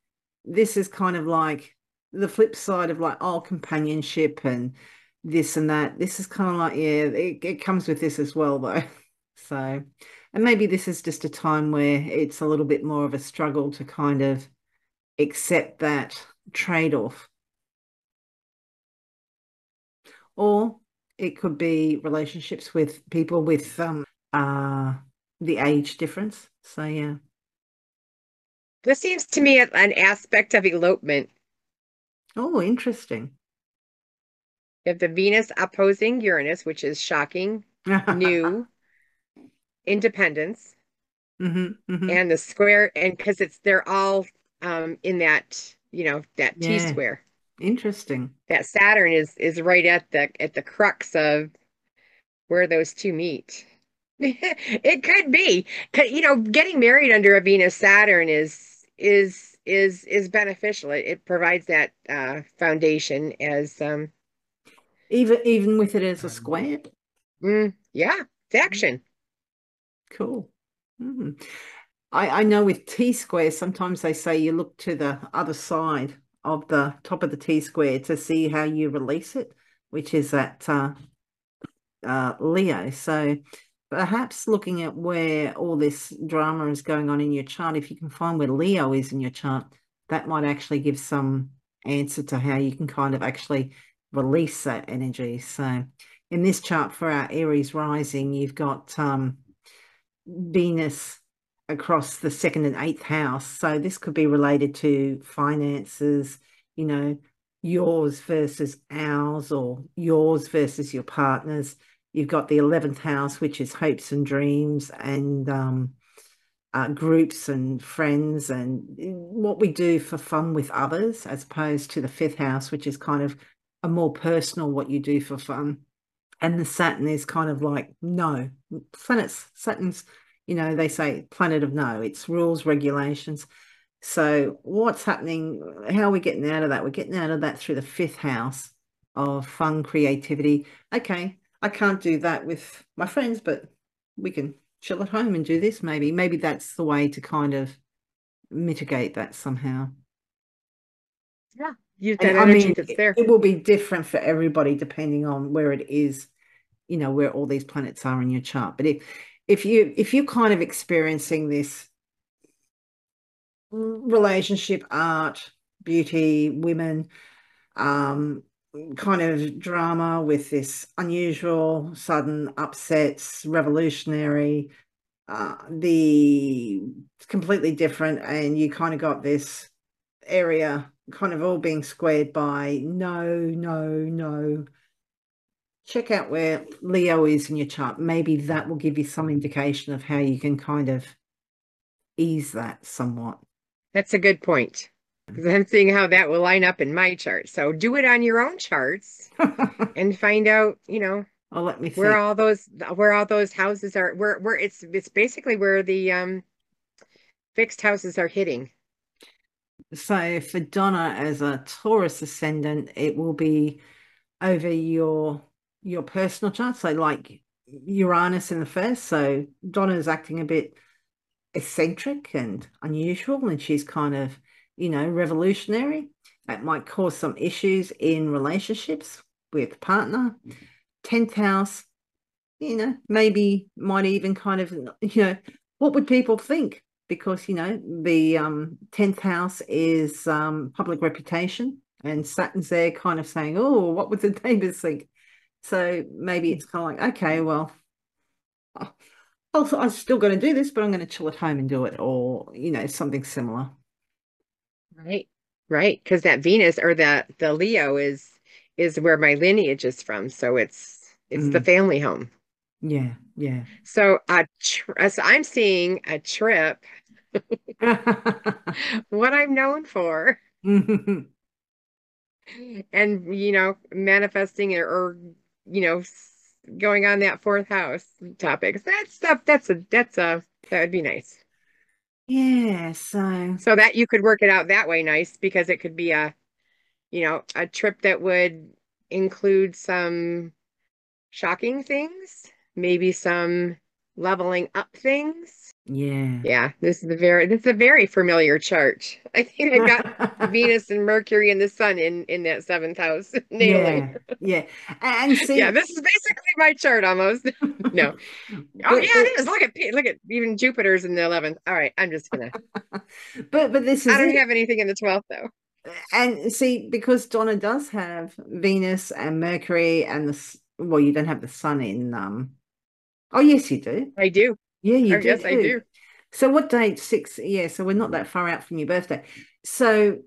this is kind of like the flip side of like oh companionship and this and that. This is kind of like yeah, it, it comes with this as well though. (laughs) So, and maybe this is just a time where it's a little bit more of a struggle to kind of accept that trade off. Or it could be relationships with people with um uh the age difference. So yeah. This seems to me an aspect of elopement. Oh, interesting. You have the Venus opposing Uranus, which is shocking, (laughs) new, independence, mm-hmm, mm-hmm. and the square, and because it's they're all um, in that you know that yeah. T square. Interesting. That Saturn is is right at the at the crux of where those two meet. (laughs) it could be, you know, getting married under a Venus Saturn is is is is beneficial. It, it provides that uh, foundation as um, even even with it as a square. Mm, yeah, it's action. Cool. Mm. I I know with T squares sometimes they say you look to the other side of the top of the T square to see how you release it, which is that uh, uh, Leo. So perhaps looking at where all this drama is going on in your chart, if you can find where Leo is in your chart, that might actually give some answer to how you can kind of actually release that energy. So in this chart for our Aries rising, you've got um, Venus across the second and eighth house. So this could be related to finances, you know, yours versus ours or yours versus your partner's You've got the 11th house, which is hopes and dreams and um, uh, groups and friends and what we do for fun with others, as opposed to the fifth house, which is kind of a more personal what you do for fun. And the Saturn is kind of like no planets. Saturn's, you know, they say planet of no. It's rules, regulations. So what's happening? How are we getting out of that? We're getting out of that through the fifth house of fun, creativity. Okay, I can't do that with my friends, but we can chill at home and do this maybe. Maybe that's the way to kind of mitigate that somehow. Yeah, you've got energy I mean, that's there. It, it will be different for everybody depending on where it is, you know, where all these planets are in your chart. But if if you if you're kind of experiencing this relationship, art, beauty, women, um, kind of drama with this unusual, sudden upsets, revolutionary, uh, the completely different, and you kind of got this area kind of all being squared by no, no, no. Check out where Leo is in your chart. Maybe that will give you some indication of how you can kind of ease that somewhat. That's a good point. I'm seeing how that will line up in my chart. So do it on your own charts (laughs) and find out, you know, oh, let me where all those where all those houses are where where it's it's basically where the um fixed houses are hitting. So for Donna as a Taurus ascendant, it will be over your your personal chart. So like Uranus in the first. So Donna's acting a bit eccentric and unusual, and she's kind of, you know, revolutionary. That might cause some issues in relationships with partner. 10th house, you know, maybe might even kind of, you know, what would people think? Because, you know, the um, 10th house is um, public reputation and Saturn's there kind of saying, oh, what would the (laughs) neighbors think? So maybe it's kind of like, okay, well, also, I'm still going to do this, but I'm going to chill at home and do it, or you know, something similar. Right, right, because that Venus or that the Leo is is where my lineage is from, so it's it's mm. the family home. Yeah, yeah. So a so I'm seeing a trip. (laughs) (laughs) what I'm known for. (laughs) and you know, manifesting or, or you know, going on that fourth house topic. That stuff that's a that's a that would be nice. Yeah, so so that you could work it out that way nice because it could be a you know, a trip that would include some shocking things, maybe some leveling up things. Yeah. Yeah, this is a very this is a very familiar chart. (laughs) I think I got (laughs) Venus and Mercury and the Sun in in that seventh house. (laughs) Nailing. Yeah. yeah. And see Yeah, this is basically my chart almost. no. Oh yeah, it is. Look at look at even Jupiter's in the 11th. All right, I'm just going to But but this is I don't it. have anything in the 12th though. And see because Donna does have Venus and Mercury and the well you don't have the sun in um Oh yes you do. I do. Yeah, you do. Yes. I do. So what date? Six. Yeah. So we're not that far out from your birthday. So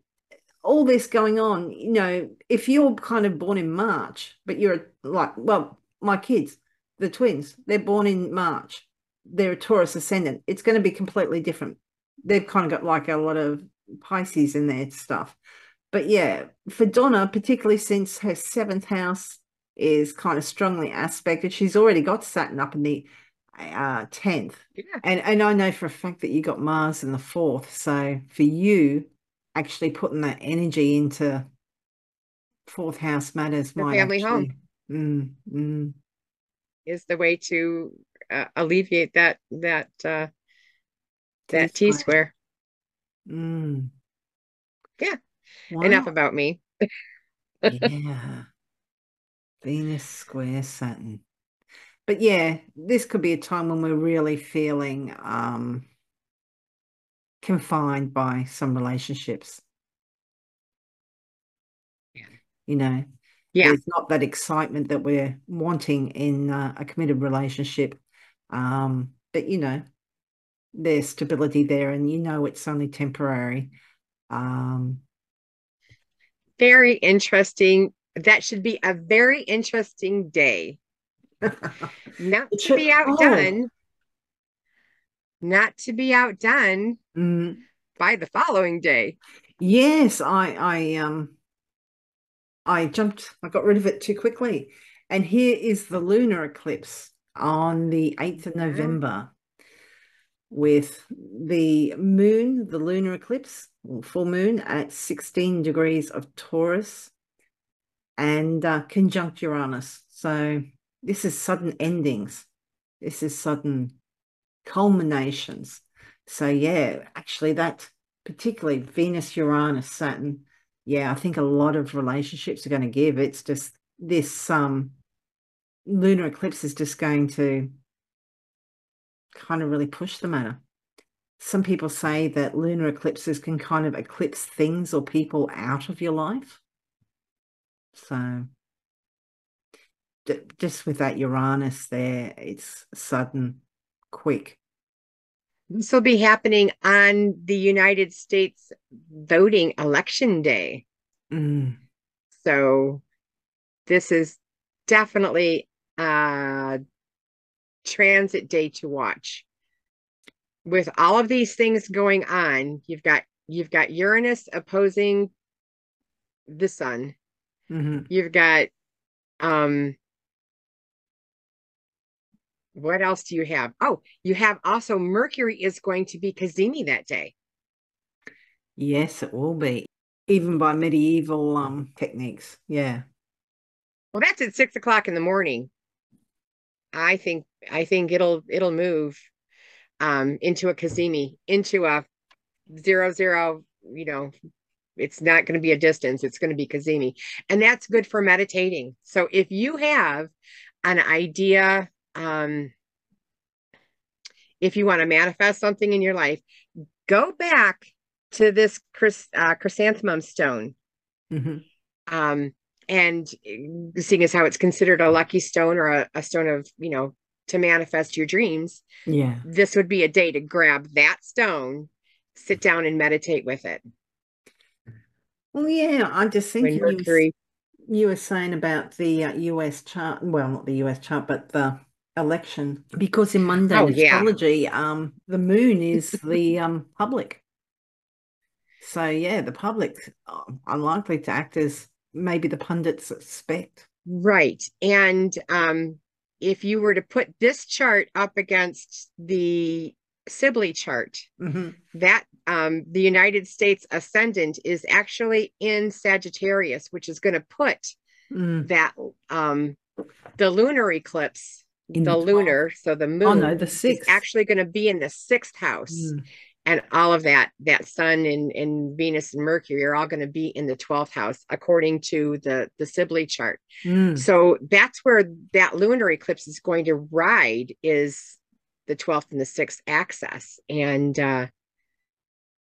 all this going on, you know, if you're kind of born in March, but you're like, well, my kids, the twins, they're born in March. They're a Taurus ascendant. It's going to be completely different. They've kind of got like a lot of Pisces in their stuff. But yeah, for Donna, particularly since her seventh house is kind of strongly aspected, she's already got Saturn up in the uh 10th yeah. and and i know for a fact that you got mars in the fourth. So for you actually putting that energy into fourth house matters the might family actually, home mm, mm. is the way to uh, alleviate that that uh that t square. Mm. yeah. Wow. enough about me. (laughs) Yeah. Venus square saturn but yeah, this could be a time when we're really feeling um, confined by some relationships. Yeah. You know, yeah, there's not that excitement that we're wanting in uh, a committed relationship. Um, but you know, there's stability there, and you know it's only temporary. Um, very interesting. That should be a very interesting day (laughs) not to be outdone. Oh. Not to be outdone mm. by the following day. Yes, I I um I jumped, I got rid of it too quickly. And here is the lunar eclipse on the 8th of November with the moon, the lunar eclipse, full moon at 16 degrees of Taurus and uh, conjunct Uranus. So this is sudden endings. This is sudden culminations. So yeah, actually that particularly Venus, Uranus, Saturn, yeah, I think a lot of relationships are going to give. It's just this um lunar eclipse is just going to kind of really push the matter. Some people say that lunar eclipses can kind of eclipse things or people out of your life. So just with that Uranus there, it's sudden, quick. This will be happening on the United States voting election day. Mm. So this is definitely a transit day to watch. With all of these things going on, you've got you've got Uranus opposing the sun. Mm-hmm. You've got um what else do you have? Oh, you have also Mercury is going to be cazimi that day. Yes, it will be. Even by medieval um techniques. Yeah. Well, that's at six o'clock in the morning. I think I think it'll it'll move um into a cazimi, into a zero zero, you know, it's not going to be a distance, it's going to be cazimi. And that's good for meditating. So if you have an idea um, if you want to manifest something in your life, go back to this uh, chrysanthemum stone. Mm-hmm. Um, and seeing as how it's considered a lucky stone or a, a stone of, you know, to manifest your dreams. Yeah. This would be a day to grab that stone, sit down and meditate with it. Well, yeah, I'm just thinking Mercury... you, you were saying about the uh, US chart, well, not the US chart, but the election because in mundane oh, astrology, yeah. um, the moon is the um public. So yeah, the public unlikely to act as maybe the pundits expect. Right, and um, if you were to put this chart up against the Sibley chart, mm-hmm. that um, the United States ascendant is actually in Sagittarius, which is going to put mm. that um, the lunar eclipse in the lunar, so the moon oh, no, the sixth. is actually going to be in the sixth house. Mm. And all of that, that sun and, and Venus and Mercury are all going to be in the 12th house, according to the, the Sibley chart. Mm. So that's where that lunar eclipse is going to ride is the 12th and the 6th axis. And, uh,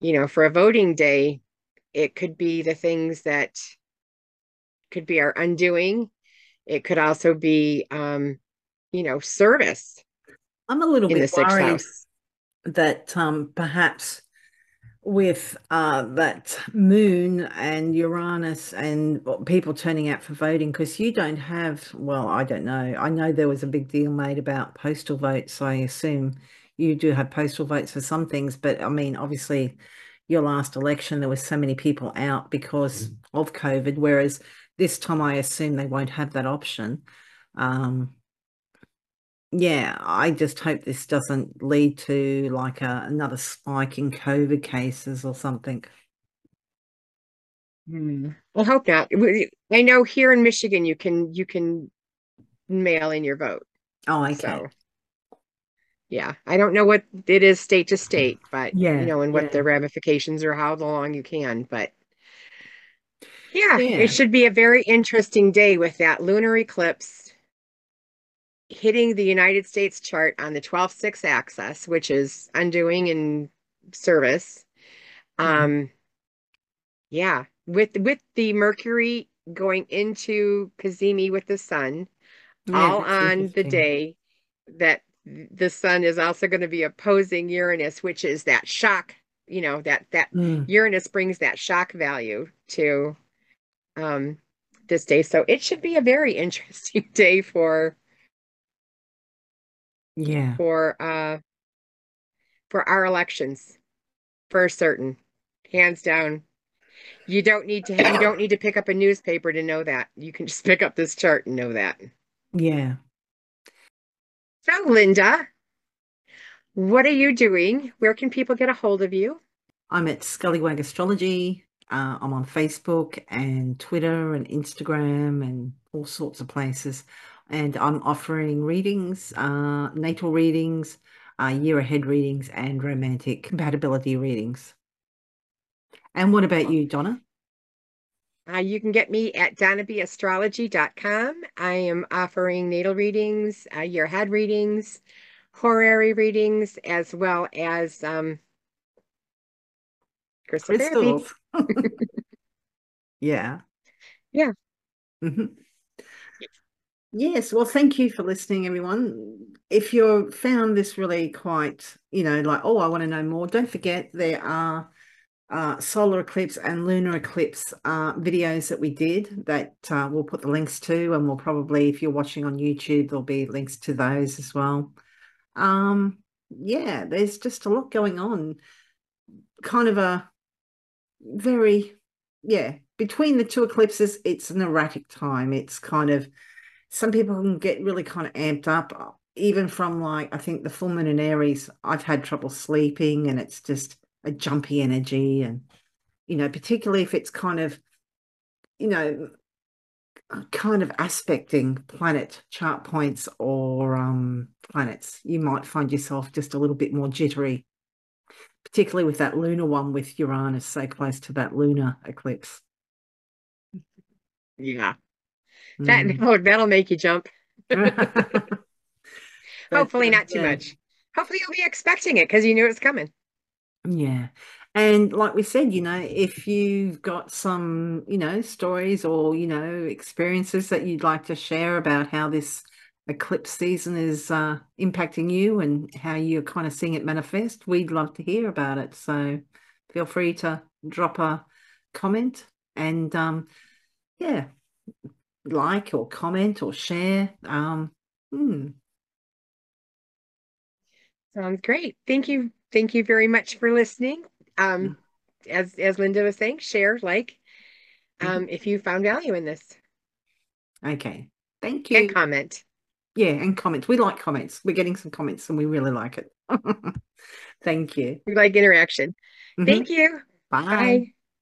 you know, for a voting day, it could be the things that could be our undoing. It could also be, um, you know, service. I'm a little bit worried that um, perhaps with uh, that moon and Uranus and people turning out for voting, because you don't have, well, I don't know. I know there was a big deal made about postal votes. So I assume you do have postal votes for some things, but I mean, obviously, your last election, there was so many people out because of COVID, whereas this time I assume they won't have that option. Um, yeah, I just hope this doesn't lead to like a, another spike in COVID cases or something. Hmm. Well, hope not. I know here in Michigan, you can you can mail in your vote. Oh, okay. So, yeah, I don't know what it is state to state, but yeah, you know, and what yeah. the ramifications are, how long you can. But yeah, Yeah. it should be a very interesting day with that lunar eclipse hitting the United States chart on the 12 6 axis, which is undoing and service. Mhm. Um, yeah, with with the Mercury going into cazimi with the sun, Yeah, all on the day that the sun is also going to be opposing Uranus, which is that shock, you know, that that Mm, Uranus brings that shock value to um this day. So it should be a very (laughs) interesting day for yeah. for uh for our elections for certain hands down you don't need to you don't need to pick up a newspaper to know that you can just pick up this chart and know that Yeah. so linda what are you doing where can people get a hold of you I'm at Scullywag Astrology. Uh, I'm on Facebook and Twitter and Instagram and all sorts of places. And I'm offering readings, uh, natal readings, uh, year ahead readings, and romantic compatibility readings. And what about you, Donna? uh, you can get me at donnabastrology.com i am offering natal readings uh, year ahead readings horary readings as well as um crystal Crystals. (laughs) (laughs) Yeah. Yeah. Mm-hmm. Yes, well, thank you for listening, everyone. If you found this really quite, you know, like, oh, I want to know more, don't forget there are uh, solar eclipse and lunar eclipse uh, videos that we did that uh, we'll put the links to, and we'll probably, if you're watching on YouTube, there'll be links to those as well. Um, yeah, there's just a lot going on. Kind of a very, yeah, between the two eclipses, it's an erratic time. It's kind of some people can get really kind of amped up, even from like, I think the full moon in Aries, I've had trouble sleeping and it's just a jumpy energy. And, you know, particularly if it's kind of, you know, kind of aspecting planet chart points or um, planets, you might find yourself just a little bit more jittery, particularly with that lunar one with Uranus so close to that lunar eclipse. Yeah. That mm. (laughs) that'll make you jump. (laughs) Hopefully not too much. Hopefully you'll be expecting it because you knew it's coming. Yeah. And like we said, you know, if you've got some, you know, stories or, you know, experiences that you'd like to share about how this eclipse season is uh, impacting you and how you're kind of seeing it manifest, we'd love to hear about it. So feel free to drop a comment and um, yeah, like or comment or share. Um, hmm. Sounds great. Thank you. Thank you very much for listening. Um, mm. as as Linda was saying, share, like, mm-hmm. um, mm-hmm. if you found value in this. Okay. Thank you. And comment. Yeah, and comments. We like comments. We're getting some comments and we really like it. (laughs) Thank you. We like interaction. Mm-hmm. Thank you. Bye. Bye.